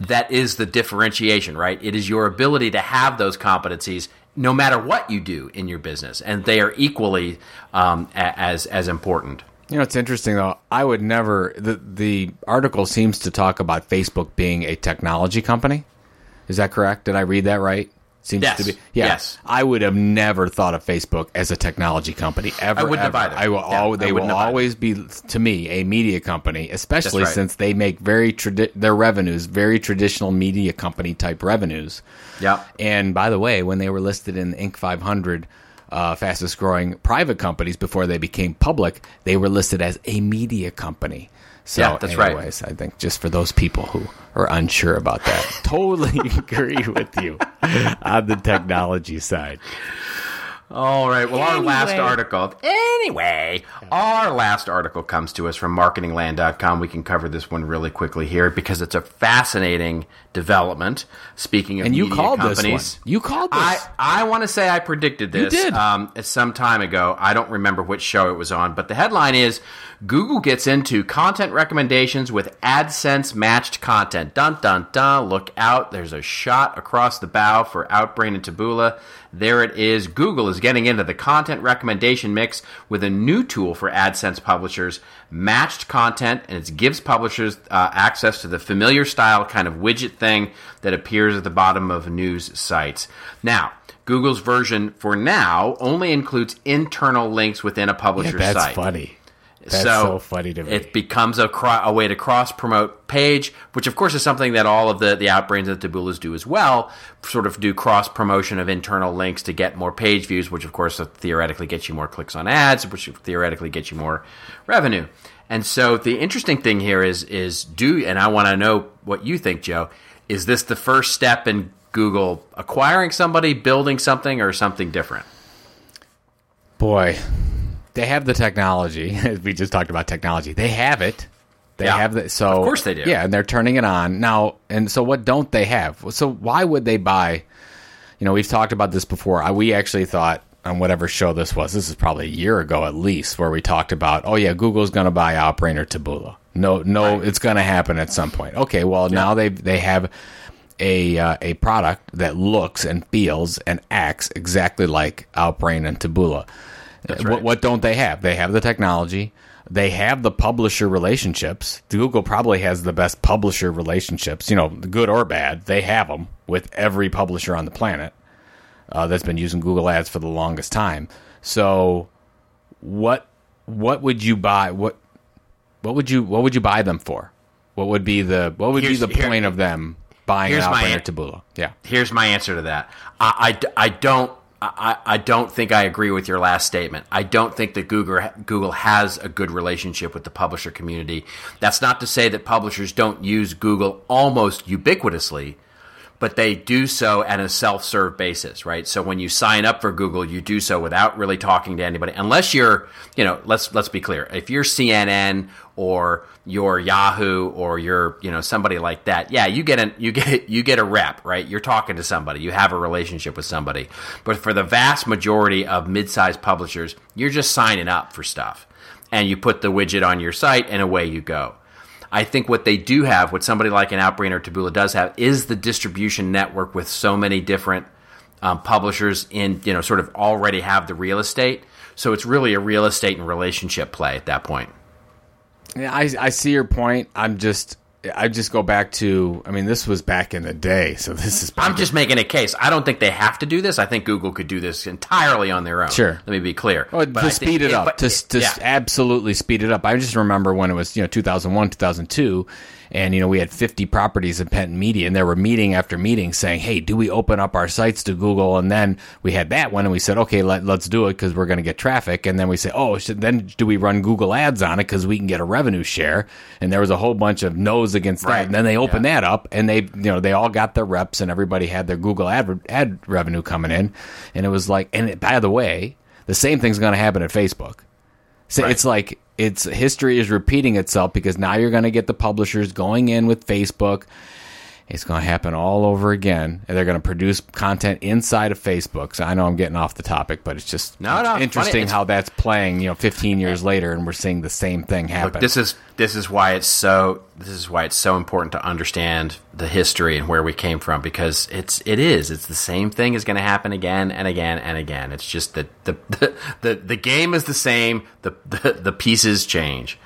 that is the differentiation, right? It is your ability to have those competencies no matter what you do in your business, and they are equally um, as as important. You know, it's interesting though. I would never. The the article seems to talk about Facebook being a technology company. Is that correct? Did I read that right? Seems yes. to be. Yeah. Yes. I would have never thought of Facebook as a technology company ever. I wouldn't ever. have either. I will. Yeah, al- they will always be to me a media company, especially right. since they make very tradi- their revenues very traditional media company type revenues. Yeah. And by the way, when they were listed in Inc. 500 uh, fastest growing private companies before they became public, they were listed as a media company. So, yeah, that's anyways, right. I think just for those people who are unsure about that, totally agree with you on the technology side. All right. Well, anyway. our last article. Anyway, our last article comes to us from marketingland.com. We can cover this one really quickly here because it's a fascinating development. Speaking of and you called companies, this one. You called this. I, I want to say I predicted this. You did. Um, some time ago. I don't remember which show it was on, but the headline is Google gets into content recommendations with AdSense matched content. Dun dun dun. Look out. There's a shot across the bow for Outbrain and Taboola. There it is. Google is getting into the content recommendation mix with a new tool for AdSense publishers, matched content, and it gives publishers uh, access to the familiar style kind of widget thing that appears at the bottom of news sites. Now, Google's version for now only includes internal links within a publisher's yeah, that's site. funny. That's so, so funny to me. It becomes a, cro- a way to cross promote page, which of course is something that all of the, the Outbrains and the Taboolas do as well. Sort of do cross promotion of internal links to get more page views, which of course theoretically gets you more clicks on ads, which theoretically gets you more revenue. And so the interesting thing here is is do and I want to know what you think, Joe. Is this the first step in Google acquiring somebody, building something, or something different? Boy, they have the technology. we just talked about technology. They have it. They yeah. have the so of course they do. Yeah, and they're turning it on now. And so, what don't they have? So, why would they buy? You know, we've talked about this before. I, we actually thought on whatever show this was. This is probably a year ago at least, where we talked about, oh yeah, Google's going to buy Outbrain or Taboola. No, no, right. it's going to happen at some point. Okay, well yeah. now they they have a uh, a product that looks and feels and acts exactly like Outbrain and Taboola. Right. What, what don't they have? They have the technology. They have the publisher relationships. Google probably has the best publisher relationships, you know, good or bad. They have them with every publisher on the planet uh, that's been using Google Ads for the longest time. So, what what would you buy? What what would you what would you buy them for? What would be the what would here's, be the point of them buying an Outbrain or Taboola? Yeah. Here's my answer to that. I, I, I don't I, I don't think I agree with your last statement. I don't think that Google Google has a good relationship with the publisher community. That's not to say that publishers don't use Google almost ubiquitously, but they do so at a self-serve basis, right? So when you sign up for Google, you do so without really talking to anybody, unless you're, you know, let's let's be clear. If you're CNN or you're Yahoo or you're, you know, somebody like that, yeah, you get a you get you get a rep, right? You're talking to somebody, you have a relationship with somebody. But for the vast majority of mid-sized publishers, you're just signing up for stuff, and you put the widget on your site, and away you go. I think what they do have, what somebody like an Outbrain or Taboola does have, is the distribution network with so many different um, publishers in, you know, sort of already have the real estate. So it's really a real estate and relationship play at that point. Yeah, I, I see your point. I'm just I just go back to. I mean, this was back in the day, so this is. I'm just making a case. I don't think they have to do this. I think Google could do this entirely on their own. Sure. Let me be clear. Well, to speed it up, but- to, to yeah. absolutely speed it up. I just remember when it was you know 2001, 2002, and you know we had 50 properties in Penton Media, and there were meeting after meeting saying, "Hey, do we open up our sites to Google?" And then we had that one, and we said, "Okay, let, let's do it because we're going to get traffic." And then we say, "Oh, should, then do we run Google Ads on it because we can get a revenue share?" And there was a whole bunch of no's against Right. that. And then they opened that up, and they you know they all got their reps, and everybody had their Google ad ad revenue coming in, and it was like, and it, by the way, the same thing's going to happen at Facebook. So Right. it's like it's history is repeating itself because now you're going to get the publishers going in with Facebook. It's going to happen all over again, and they're going to produce content inside of Facebook. So I know I'm getting off the topic, but it's just No, no, interesting. It's- how that's playing. You know, 15 years later, and we're seeing the same thing happen. Look, this is this is why it's so this is why it's so important to understand the history and where we came from because it's it is it's the same thing is going to happen again and again and again. It's just that the the, the the game is the same. The, the the pieces change.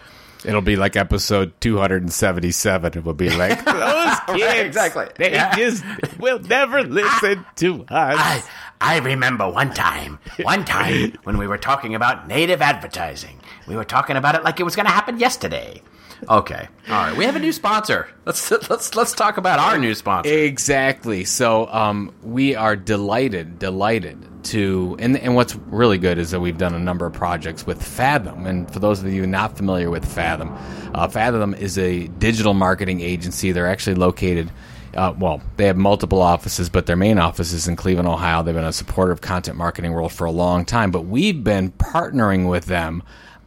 It'll be like episode 277. It will be like those kids. exactly. They Yeah. just will never listen to us. I I remember one time, one time when we were talking about native advertising. We were talking about it like it was going to happen yesterday. Okay, all right. We have a new sponsor. Let's let's let's talk about our new sponsor. Exactly. So um, we are delighted, delighted to, and and what's really good is that we've done a number of projects with Fathom. And for those of you not familiar with Fathom, uh, Fathom is a digital marketing agency. They're actually located. Uh, well, they have multiple offices, but their main office is in Cleveland, Ohio. They've been a supporter of content marketing world for a long time, but we've been partnering with them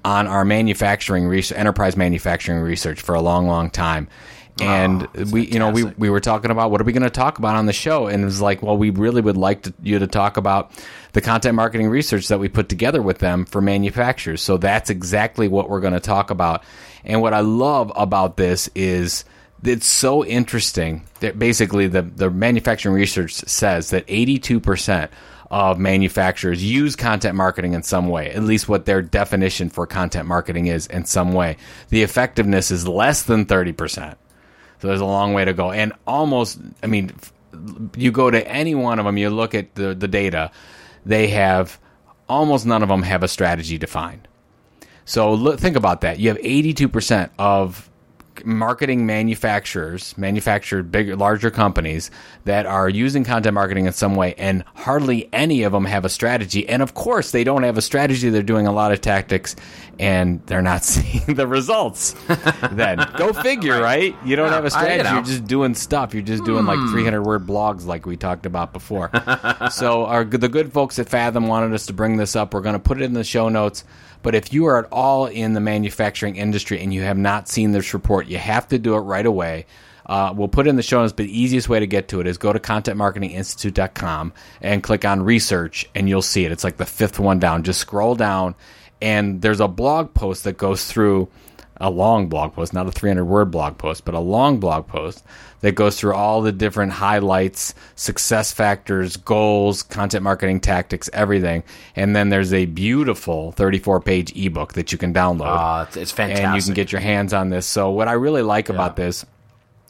on our manufacturing research, enterprise manufacturing research for a long, long time. And oh, we, you know, we, we were talking about what are we going to talk about on the show, and it was like, well, we really would like to, you to talk about the content marketing research that we put together with them for manufacturers. So that's exactly what we're going to talk about. And what I love about this is it's so interesting that basically the the manufacturing research says that eighty two percent of manufacturers use content marketing in some way, at least what their definition for content marketing is in some way. The effectiveness is less than 30%. So there's a long way to go. And almost, I mean, you go to any one of them, you look at the, the data, they have almost none of them have a strategy defined. So look, think about that. You have 82% of marketing manufacturers, manufactured bigger, larger companies that are using content marketing in some way, and hardly any of them have a strategy. And of course, they don't have a strategy. They're doing a lot of tactics, and they're not seeing the results. then go figure, right. You don't have a strategy. You're just doing stuff. You're just doing like 300 word blogs, like we talked about before. so our the good folks at Fathom wanted us to bring this up. We're going to put it in the show notes. But if you are at all in the manufacturing industry and you have not seen this report, you have to do it right away. Uh, we'll put it in the show notes, but the easiest way to get to it is go to contentmarketinginstitute.com and click on research, and you'll see it. It's like the fifth one down. Just scroll down, and there's a blog post that goes through a long blog post, not a 300 word blog post, but a long blog post that goes through all the different highlights, success factors, goals, content marketing tactics, everything. And then there's a beautiful 34 page ebook that you can download. Uh, it's, it's fantastic. And you can get your hands on this. So, what I really like about this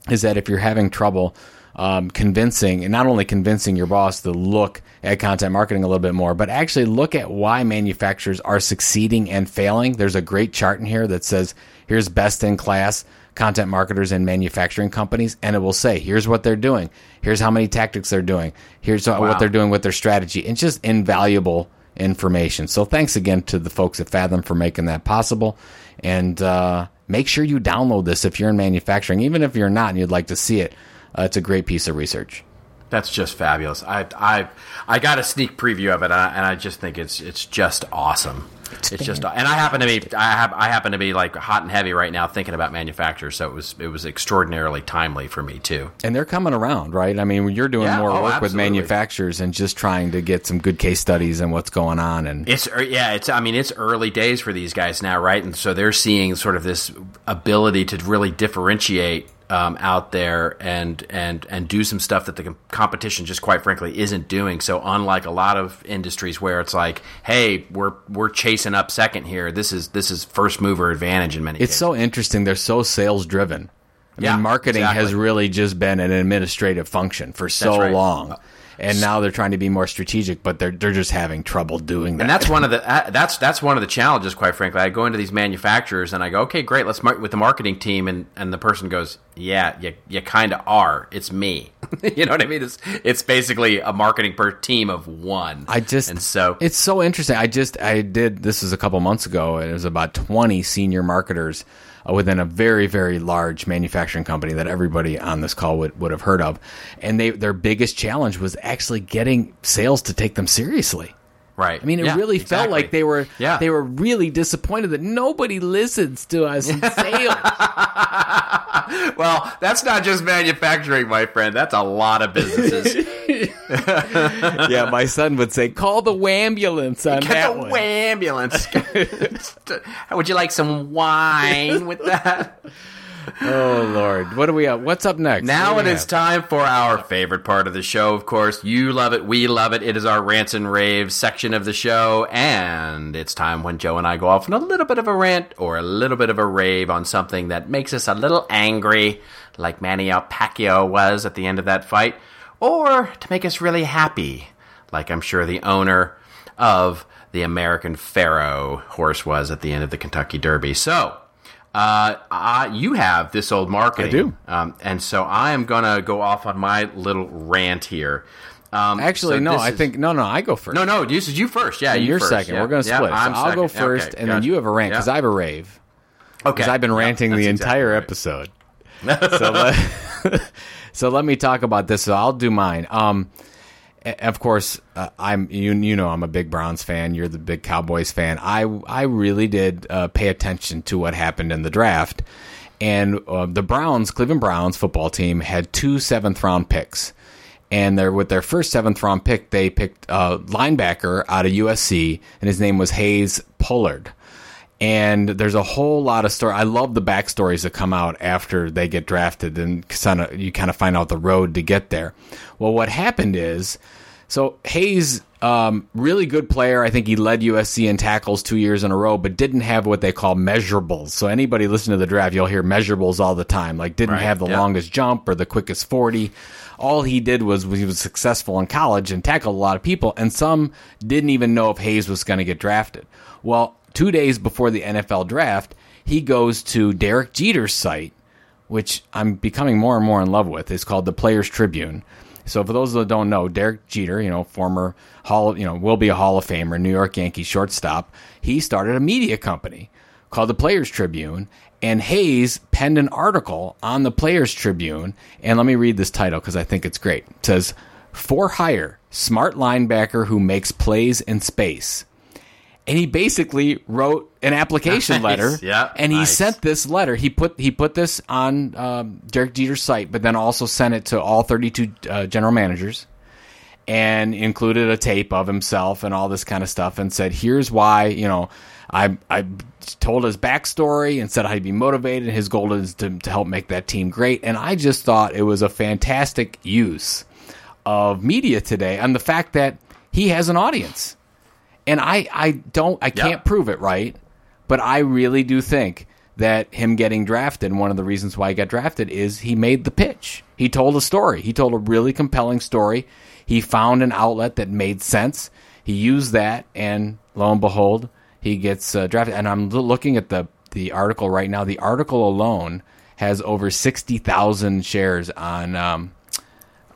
is that if you're having trouble um, convincing, and not only convincing your boss to look at content marketing a little bit more, but actually look at why manufacturers are succeeding and failing. There's a great chart in here that says, here's best in class content marketers and manufacturing companies, and it will say, here's what they're doing, here's how many tactics they're doing, here's Wow. what they're doing with their strategy. It's just invaluable information. So thanks again to the folks at Fathom for making that possible. And uh, make sure you download this if you're in manufacturing, even if you're not and you'd like to see it. Uh, it's a great piece of research. That's just fabulous. I I I got a sneak preview of it, and I, and I just think it's it's just awesome. It's, just, and I happen to be, I have, I happen to be like hot and heavy right now thinking about manufacturers. So it was, it was extraordinarily timely for me too. And they're coming around, right? I mean, you're doing Yeah, more oh, work with manufacturers and just trying to get some good case studies and what's going on. And It's er, yeah, it's I mean it's early days for these guys now, right? And so they're seeing sort of this ability to really differentiate um, out there and and and do some stuff that the competition just quite frankly isn't doing. So unlike a lot of industries where it's like, hey, we're we're chasing up second here. This is this is first mover advantage in many it's cases. so interesting. They're so sales driven. I Yeah, mean, marketing has really just been an administrative function for so right. long. And now they're trying to be more strategic, but they're they're just having trouble doing that. And that's one of the uh, that's that's one of the challenges, quite frankly. I go into these manufacturers and I go, okay, great, let's mark with the marketing team, and, and the person goes, yeah, you you kind of are. It's me. you know what I mean? It's it's basically a marketing per team of one. I just and so it's so interesting. I just I did this was a couple months ago. and It was about twenty senior marketers Uh, within a very very large manufacturing company that everybody on this call would, would have heard of, and they their biggest challenge was actually getting sales to take them seriously. Right. I mean, it Yeah, really felt like they were Yeah. they were really disappointed that nobody listens to us in sales. well, that's not just manufacturing, my friend. That's a lot of businesses. yeah, my son would say, "Call the ambulance on Get that the one." ambulance. Would you like some wine with that? Oh Lord, what do we? Have? What's up next? Now it is have? time for our favorite part of the show, of course. You love it, we love it. It is our rants and raves section of the show, and it's time when Joe and I go off on a little bit of a rant or a little bit of a rave on something that makes us a little angry, like Manny Pacquiao was at the end of that fight, or to make us really happy, like I'm sure the owner of the American Pharoah horse was at the end of the Kentucky Derby. So, uh, uh, you have this old marketing. I do. Um, and so I am going to go off on my little rant here. Um, Actually, so no. I is- think no, no. I go first. No, no, this is you first. Yeah, And you you're first. second. Yeah. We're going to Yeah, split. I'm so I'll go first, Okay, and then you have a rant because Yeah. I have a rave. Okay. Because I've been Yeah, ranting the exactly entire right. episode. so, let, so let me talk about this. So I'll do mine. Um, of course, uh, I'm you you know I'm a big Browns fan. You're the big Cowboys fan. I I really did uh, pay attention to what happened in the draft, and uh, the Browns, Cleveland Browns football team had two seventh round picks, and they're with their first seventh round pick, they picked a linebacker out of USC, and his name was Hayes Pullard and there's a whole lot of story. I love the backstories that come out after they get drafted, and you kind of find out the road to get there. Well, what happened is, so Hayes, um, really good player. I think he led USC in tackles two years in a row, but didn't have what they call measurables. So anybody listening to the draft, you'll hear measurables all the time. Like didn't Right, have the yeah. longest jump or the quickest forty. All he did was he was successful in college and tackled a lot of people, and some didn't even know if Hayes was going to get drafted. Well, two days before the NFL draft, he goes to Derek Jeter's site, which I'm becoming more and more in love with. It's called the Players Tribune. So for those that don't know, Derek Jeter, you know, former Hall, you know, will be a Hall of Famer, New York Yankees shortstop. He started a media company called the Players Tribune, and Hayes penned an article on the Players Tribune. And let me read this title because I think it's great. It says, "For hire, smart linebacker who makes plays in space." And he basically wrote an application Nice. letter. Yeah, and he sent this letter. He put he put this on um, Derek Jeter's site, but then also sent it to all 32 uh, general managers, and included a tape of himself and all this kind of stuff, and said, "Here's why you know." I I told his backstory and said I'd be motivated. His goal is to, to help make that team great, and I just thought it was a fantastic use of media today, and the fact that he has an audience and I, I don't I can't prove it right, but I really do think that him getting drafted, one of the reasons why he got drafted is he made the pitch. He told a story. He told a really compelling story. He found an outlet that made sense. He used that, and lo and behold, he gets uh, drafted. And I'm looking at the the article right now. The article alone has over sixty thousand shares on um,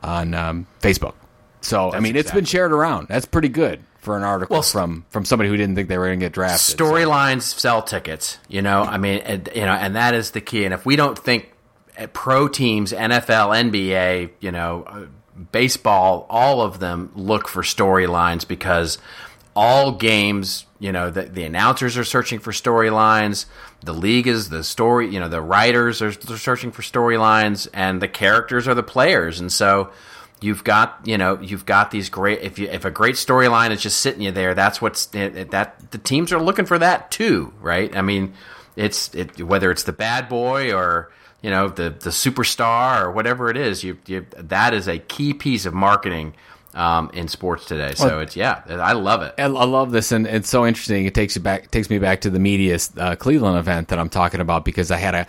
on um, Facebook. So I mean, it's been shared around. That's pretty good for an article Well, from from somebody who didn't think they were going to get drafted. So- Storylines sell tickets, you know. I mean, and, you know, and that is the key. And if we don't think uh, pro teams, NFL, NBA, you know, uh, baseball, all of them look for storylines because all games, you know, the, the announcers are searching for storylines. The league is the story, you know, the writers are they're searching for storylines, and the characters are the players. And so you've got, you know, you've got these great. If you if a great storyline is just sitting you there, that's what's that the teams are looking for that too, right? I mean, it's it, whether it's the bad boy or you know the the superstar or whatever it is, you, you that is a key piece of marketing um, in sports today. So well, it's yeah, I love it. I love this, and it's so interesting. It takes you back, takes me back to the media uh, Cleveland event that I'm talking about because I had a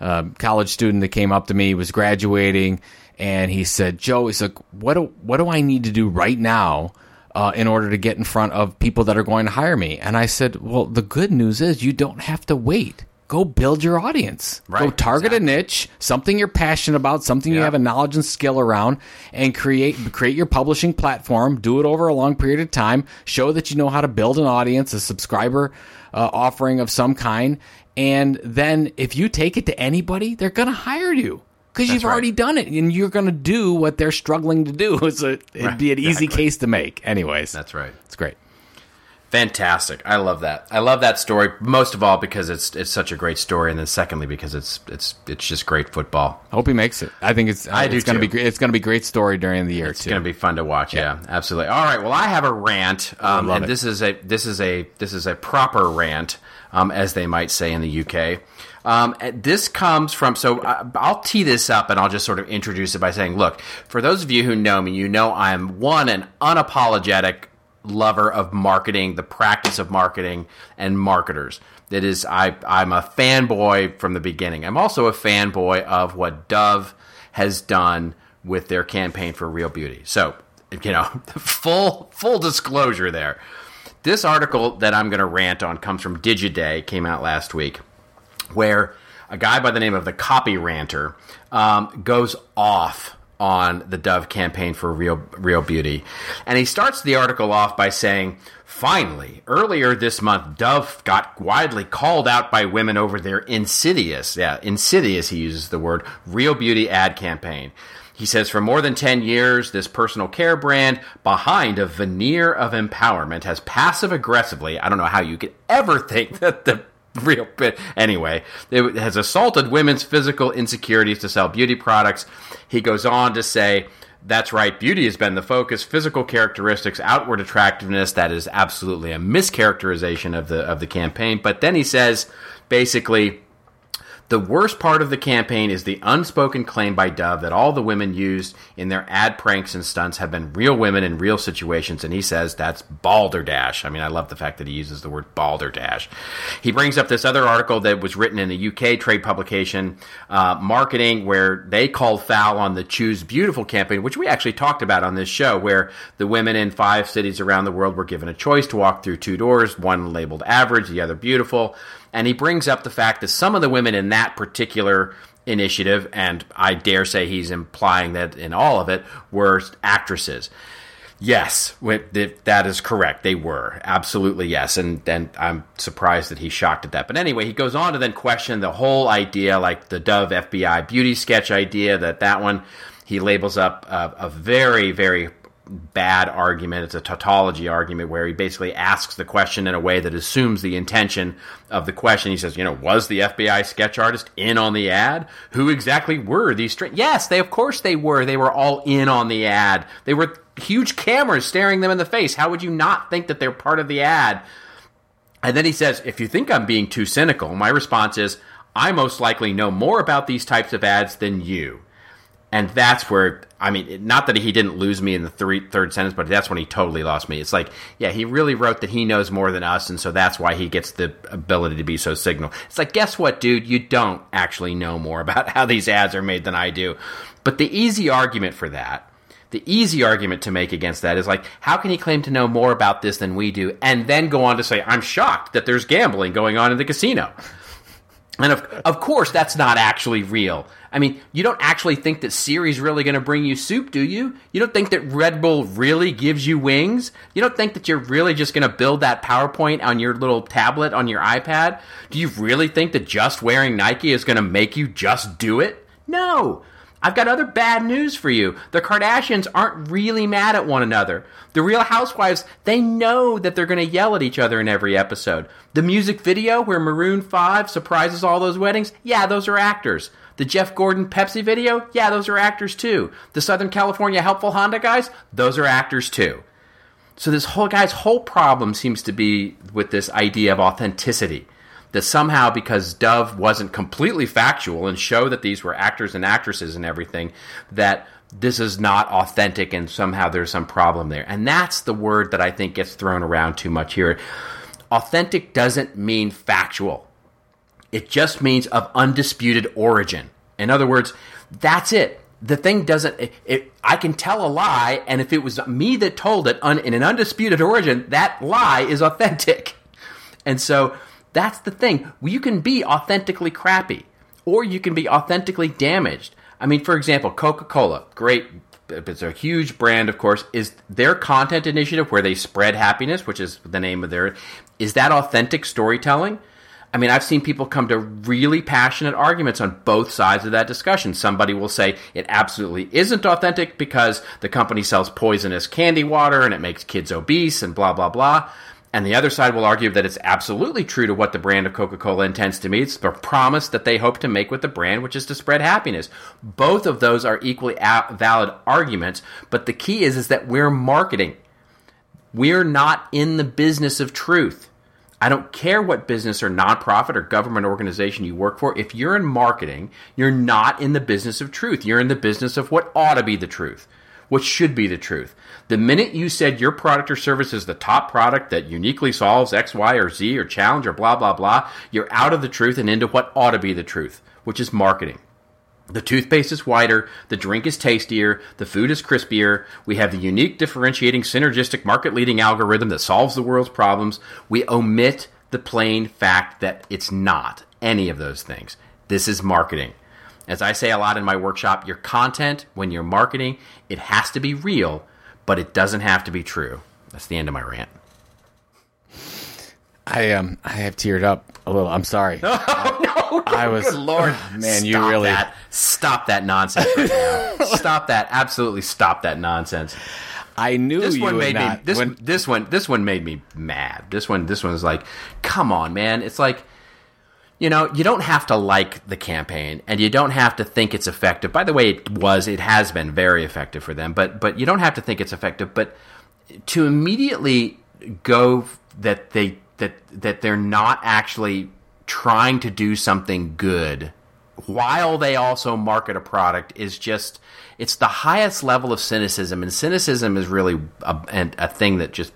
uh, college student that came up to me, was graduating, and he said, "Joe, he's like, what do what do I need to do right now?" Uh, in order to get in front of people that are going to hire me. And I said, Well, the good news is you don't have to wait go build your audience. Right, go target exactly. a niche, something you're passionate about, something yeah. you have a knowledge and skill around, and create create your publishing platform. Do it over a long period of time. Show that you know how to build an audience, a subscriber uh, offering of some kind, and then if you take it to anybody, they're going to hire you. Because you've right. already done it, and you're going to do what they're struggling to do. It's a, it'd right, be an exactly. easy case to make. Anyways, that's right. It's great. Fantastic! I love that. I love that story most of all because it's it's such a great story, and then secondly because it's it's it's just great football. I hope he makes it. I think it's I it's do to be it's going to be great story during the year. It's going to be fun to watch. Yeah. yeah. absolutely. All right. Well, I have a rant, um, and it. this is a this is a this is a proper rant, um, as they might say in the UK. Um, this comes from, so uh, I'll tee this up and I'll just sort of introduce it by saying, look, for those of you who know me, you know I'm one, an unapologetic lover of marketing, the practice of marketing, and marketers. That is, I, I'm a fanboy from the beginning. I'm also a fanboy of what Dove has done with their campaign for Real Beauty. So, you know, full full disclosure there. This article that I'm going to rant on comes from Digiday, came out last week, where a guy by the name of the Copyranter um, goes off on the Dove campaign for Real Real Beauty. And he starts the article off by saying, "Finally, earlier this month, Dove got widely called out by women over their insidious, yeah, insidious he uses the word, Real Beauty ad campaign." He says for more than 10 years, this personal care brand, behind a veneer of empowerment, has passive aggressively, I don't know how you could ever think that the real bit. Anyway, it has assaulted women's physical insecurities to sell beauty products. He goes on to say, that's right. Beauty has been the focus. Physical characteristics, outward attractiveness. That is absolutely a mischaracterization of the of the campaign. But then he says, basically, the worst part of the campaign is the unspoken claim by Dove that all the women used in their ad pranks and stunts have been real women in real situations, and he says that's balderdash. I mean, I love the fact that he uses the word balderdash. He brings up this other article that was written in the UK trade publication, uh, Marketing, where they called foul on the Choose Beautiful campaign, which we actually talked about on this show, where the women in five cities around the world were given a choice to walk through two doors, one labeled average, the other beautiful and he brings up the fact that some of the women in that particular initiative, and I dare say he's implying that in all of it, were actresses. Yes, that is correct. They were absolutely yes, and and I'm surprised that he's shocked at that. But anyway, he goes on to then question the whole idea, like the Dove FBI beauty sketch idea. That that one he labels up a, a very very bad argument. It's a tautology argument where he basically asks the question in a way that assumes the intention of the question. He says, you know, was the FBI sketch artist in on the ad? Who exactly were these? Str-? Yes, they of course they were. They were all in on the ad. They were huge cameras staring them in the face. How would you not think that they're part of the ad? And then he says, if you think I'm being too cynical, my response is, I most likely know more about these types of ads than you and that's where I mean, not that he didn't lose me in the three, third sentence, but that's when he totally lost me. It's like, yeah, he really wrote that he knows more than us, and so that's why he gets the ability to be so signal. It's like, guess what, dude? You don't actually know more about how these ads are made than I do. But the easy argument for that, the easy argument to make against that is like, how can he claim to know more about this than we do, and then go on to say, I'm shocked that there's gambling going on in the casino? And of, of course, that's not actually real. I mean, you don't actually think that Siri's really going to bring you soup, do you? You don't think that Red Bull really gives you wings? You don't think that you're really just going to build that PowerPoint on your little tablet on your iPad? Do you really think that just wearing Nike is going to make you just do it? No. I've got other bad news for you. The Kardashians aren't really mad at one another. The Real Housewives, they know that they're going to yell at each other in every episode. The music video where Maroon 5 surprises all those weddings, yeah, those are actors. The Jeff Gordon Pepsi video, yeah, those are actors too. The Southern California Helpful Honda guys, those are actors too. So this whole guy's whole problem seems to be with this idea of authenticity that somehow because Dove wasn't completely factual and show that these were actors and actresses and everything, that this is not authentic and somehow there's some problem there. And that's the word that I think gets thrown around too much here. Authentic doesn't mean factual. It just means of undisputed origin. In other words, that's it. The thing doesn't. It, it, I can tell a lie, and if it was me that told it un, in an undisputed origin, that lie is authentic. And so that's the thing. You can be authentically crappy, or you can be authentically damaged. I mean, for example, Coca Cola, great. It's a huge brand, of course. Is their content initiative where they spread happiness, which is the name of their, is that authentic storytelling? I mean, I've seen people come to really passionate arguments on both sides of that discussion. Somebody will say it absolutely isn't authentic because the company sells poisonous candy water and it makes kids obese and blah, blah, blah. And the other side will argue that it's absolutely true to what the brand of Coca Cola intends to mean. It's the promise that they hope to make with the brand, which is to spread happiness. Both of those are equally valid arguments, but the key is, is that we're marketing. We're not in the business of truth. I don't care what business or nonprofit or government organization you work for. If you're in marketing, you're not in the business of truth. You're in the business of what ought to be the truth what should be the truth. The minute you said your product or service is the top product that uniquely solves X, Y, or Z or challenge or blah, blah, blah, you're out of the truth and into what ought to be the truth, which is marketing. The toothpaste is whiter, the drink is tastier, the food is crispier, we have the unique, differentiating, synergistic, market leading algorithm that solves the world's problems. We omit the plain fact that it's not any of those things. This is marketing. As I say a lot in my workshop, your content, when you're marketing, it has to be real, but it doesn't have to be true. That's the end of my rant. I um I have teared up a little. I'm sorry. Oh, no, I was good Lord, man. Stop you really that. stop that nonsense. Right now. stop that. Absolutely stop that nonsense. I knew This you one would made not. me. This when- this one this one made me mad. This one this one was like, come on, man. It's like. You know, you don't have to like the campaign, and you don't have to think it's effective. By the way, it was, it has been very effective for them, but but you don't have to think it's effective. But to immediately go that they that that they're not actually trying to do something good while they also market a product is just it's the highest level of cynicism and cynicism is really a, a, a thing that just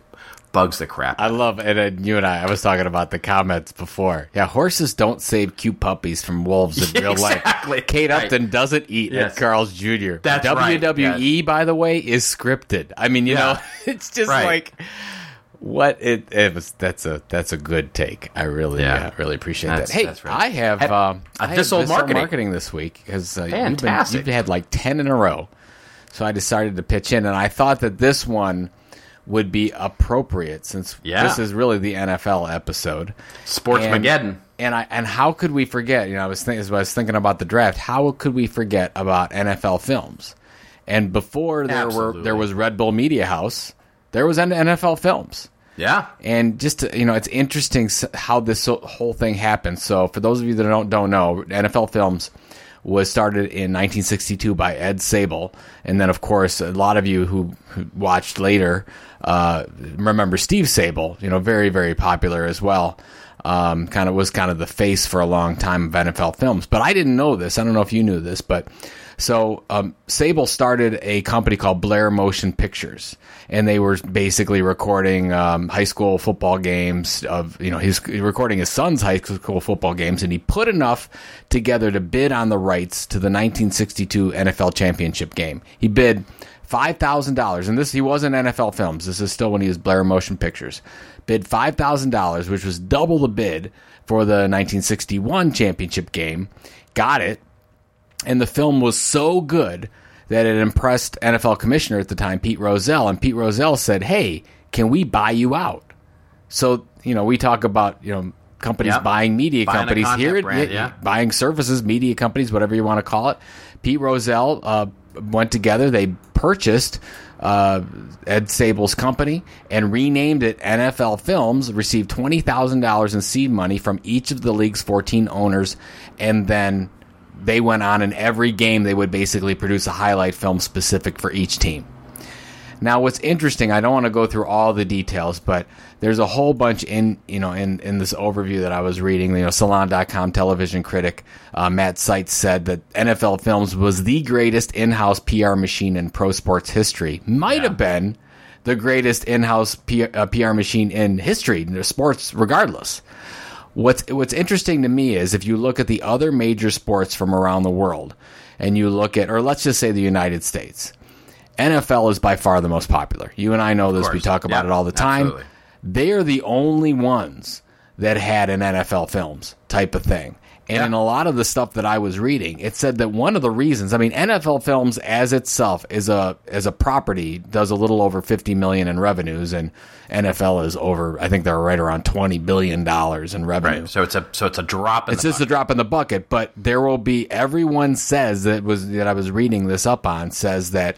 bugs the crap I love it. and you and I. I was talking about the comments before. Yeah, horses don't save cute puppies from wolves in real Exactly. life. Kate Right. Upton doesn't eat Yes. at Carl's Jr. That's right, WWE, by the way, is scripted. I mean, you Yeah. know, it's just Right. like what it, it was. That's a that's a good take. I really Yeah. uh, really appreciate That's- that. Hey, that's right. I have um, uh, I This Old Marketing. marketing this week because uh, you've, been, you've had like ten in a row. So I decided to pitch in, and I thought that this one would be appropriate since Yeah. this is really the NFL episode. Sportsmageddon. And, and I and how could we forget? You know, I was thinking as I was thinking about the draft. How could we forget about NFL films? And before there were there was Red Bull Media House, there was NFL Films. yeah And just to, you know, it's interesting how this whole thing happened. So, for those of you that don't don't know, NFL Films was started in 1962 by Ed Sabol, and then of course a lot of you who, who watched later uh, remember Steve Sabol. You know, very very popular as well. Um, kind of was kind of the face for a long time of NFL Films. But I didn't know this. I don't know if you knew this, but so um, Sabol started a company called Blair Motion Pictures, and they were basically recording um, high school football games. Of you know, he's recording his son's high school football games, and he put enough together to bid on the rights to the 1962 NFL championship game. He bid five thousand dollars, and this he wasn't NFL Films. This is still when he was Blair Motion Pictures. Bid five thousand dollars, which was double the bid for the 1961 championship game. Got it and the film was so good that it impressed NFL commissioner at the time, Pete Rozelle, and Pete Rozelle said, "Hey, can we buy you out?" So you know, we talk about you know companies Yep. buying media Buying companies here, brand, yeah. buying services, media companies, whatever you want to call it. Pete Rozelle uh, went together. They purchased uh, Ed Sabol's company and renamed it NFL Films. Received twenty thousand dollars in seed money from each of the league's fourteen owners, and then they went on in every game. They would basically produce a highlight film specific for each team. Now, what's interesting, I don't want to go through all the details, but there's a whole bunch in you know in, in this overview that I was reading. You know, Salon.com television critic uh, Matt Seitz said that NFL Films was the greatest in-house PR machine in pro sports history. Might Yeah. have been the greatest in-house P- uh, PR machine in history, in sports, regardless. What's what's interesting to me is if you look at the other major sports from around the world, and you look at, or let's just say the United States, NFL is by far the most popular. You and I know this. We talk about Yeah, it all the time. absolutely. They are the only ones that had an NFL films type of thing. And Yeah. in a lot of the stuff that I was reading, it said that one of the reasons, I mean, NFL Films as itself is a as a property does a little over 50 million in revenues and NFL is over I think they're right around 20 billion dollars in revenue. Right. So it's a so it's a drop in It's the just a drop in the bucket, but there will be. Everyone says that was that I was reading this up on says that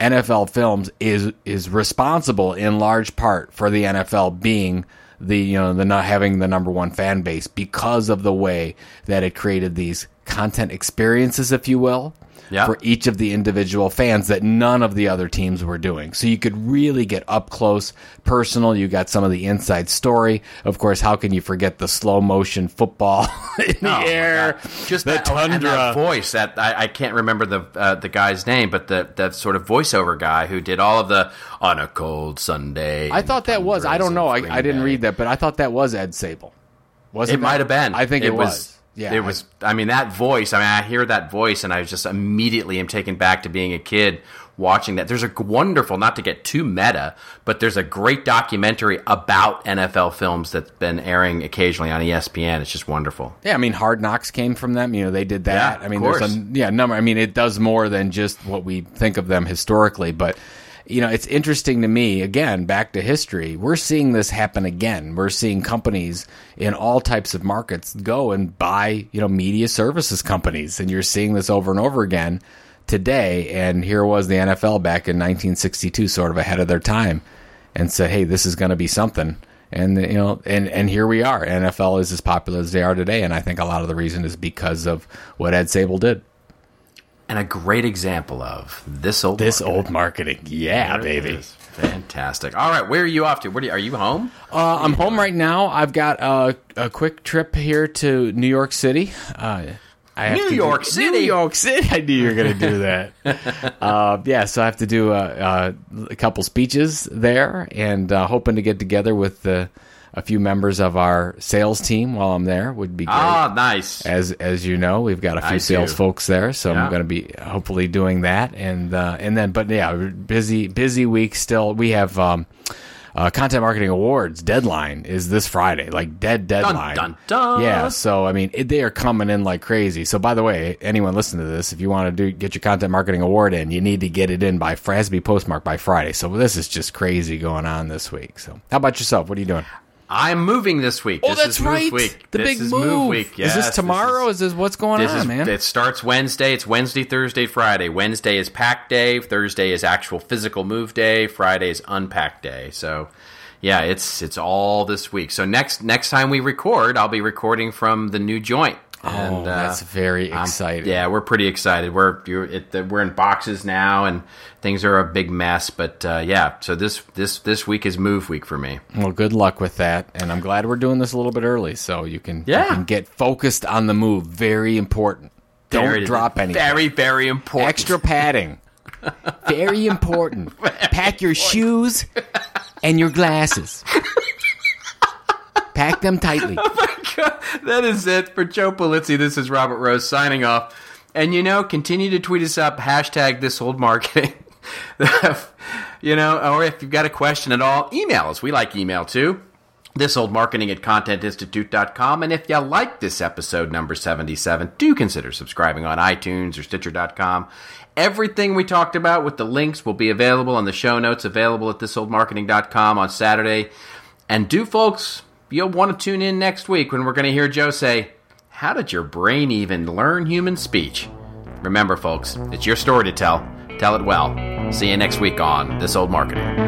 NFL Films is is responsible in large part for the NFL being the you know the not having the number one fan base because of the way that it created these content experiences, if you will. Yeah. For each of the individual fans that none of the other teams were doing. So you could really get up close, personal. You got some of the inside story. Of course, how can you forget the slow motion football in the Oh, air? Just the that, and tundra. that voice. That I, I can't remember the uh, the guy's name, but the that sort of voiceover guy who did all of the on a cold Sunday. I thought that was. I don't know. I, I didn't read that, but I thought that was Ed Sabol. Was it? It might have been. I think it, was. Yeah, it was. I mean, that voice. I mean, I hear that voice, and I just immediately am taken back to being a kid watching that. There's a wonderful, not to get too meta, but there's a great documentary about NFL films that's been airing occasionally on ESPN. It's just wonderful. Yeah, I mean, Hard Knocks came from them. You know, they did that. Yeah, I mean, of there's a yeah number. I mean, it does more than just what we think of them historically, but. You know, it's interesting to me, again, back to history. We're seeing this happen again. We're seeing companies in all types of markets go and buy, you know, media services companies. And you're seeing this over and over again today. And here was the NFL back in 1962, sort of ahead of their time, and said, hey, this is going to be something and you know and and here we are nfl is as popular as they are today and i think a lot of the reason is because of what ed sabol did And a great example of this old this marketing. old marketing yeah There baby. Fantastic. All right, where are you off to? Where do you, are you home? uh, i'm home right now i've got a, a quick trip here to new york city uh, I have New to do- York City? New York City. I knew you were going to do that. uh, yeah, so I have to do a, a, a couple speeches there, and uh, hoping to get together with the, a few members of our sales team while I'm there would be great. Ah, nice. as as you know, we've got a few I sales do. folks there, so Yeah. I'm going to be hopefully doing that, and uh, and then, but yeah, busy busy week still. We have um, uh, content marketing awards deadline is this Friday, like dead deadline. dun, dun. Yeah, so I mean, it, they are coming in like crazy. So by the way, anyone listening to this, if you want to do get your content marketing award in, you need to get it in by be postmarked by Friday. So this is just crazy going on this week. So how about yourself? What are you doing? I'm moving this week. Oh, This that's is move right. Week. The this big is move. week. is Yes, this tomorrow? Is, this what's going This on, is, man? It starts Wednesday. It's Wednesday, Thursday, Friday. Wednesday is pack day. Thursday is actual physical move day. Friday is unpack day. So, yeah, it's it's all this week. So next next time we record, I'll be recording from the new joint. Oh, that's very I'm- exciting. yeah, we're pretty excited. We're you're, it, the- we're in boxes now, and things are a big mess. But uh, yeah, so this this this week is move week for me. Well, good luck with that, and I'm glad we're doing this a little bit early so you can Yeah. you can get focused on the move. Very important. Don't Very- drop anything. Very very important. Extra padding. Very important. Pack your shoes and your glasses. Pack them tightly. that is it for Joe Pulizzi. This is Robert Rose signing off. And you know, continue to tweet us up, hashtag this old marketing. you know, or if you've got a question at all, email us. We like email too. This old marketing at contentinstitute.com. And if you like this episode number 77, do consider subscribing on iTunes or Stitcher.com. Everything we talked about with the links will be available on the show notes available at thisoldmarketing.com on Saturday. And do, folks, you'll want to tune in next week when we're going to hear Joe say, How did your brain even learn human speech? Remember, folks, it's your story to tell. Tell it well. See you next week on This Old Marketing.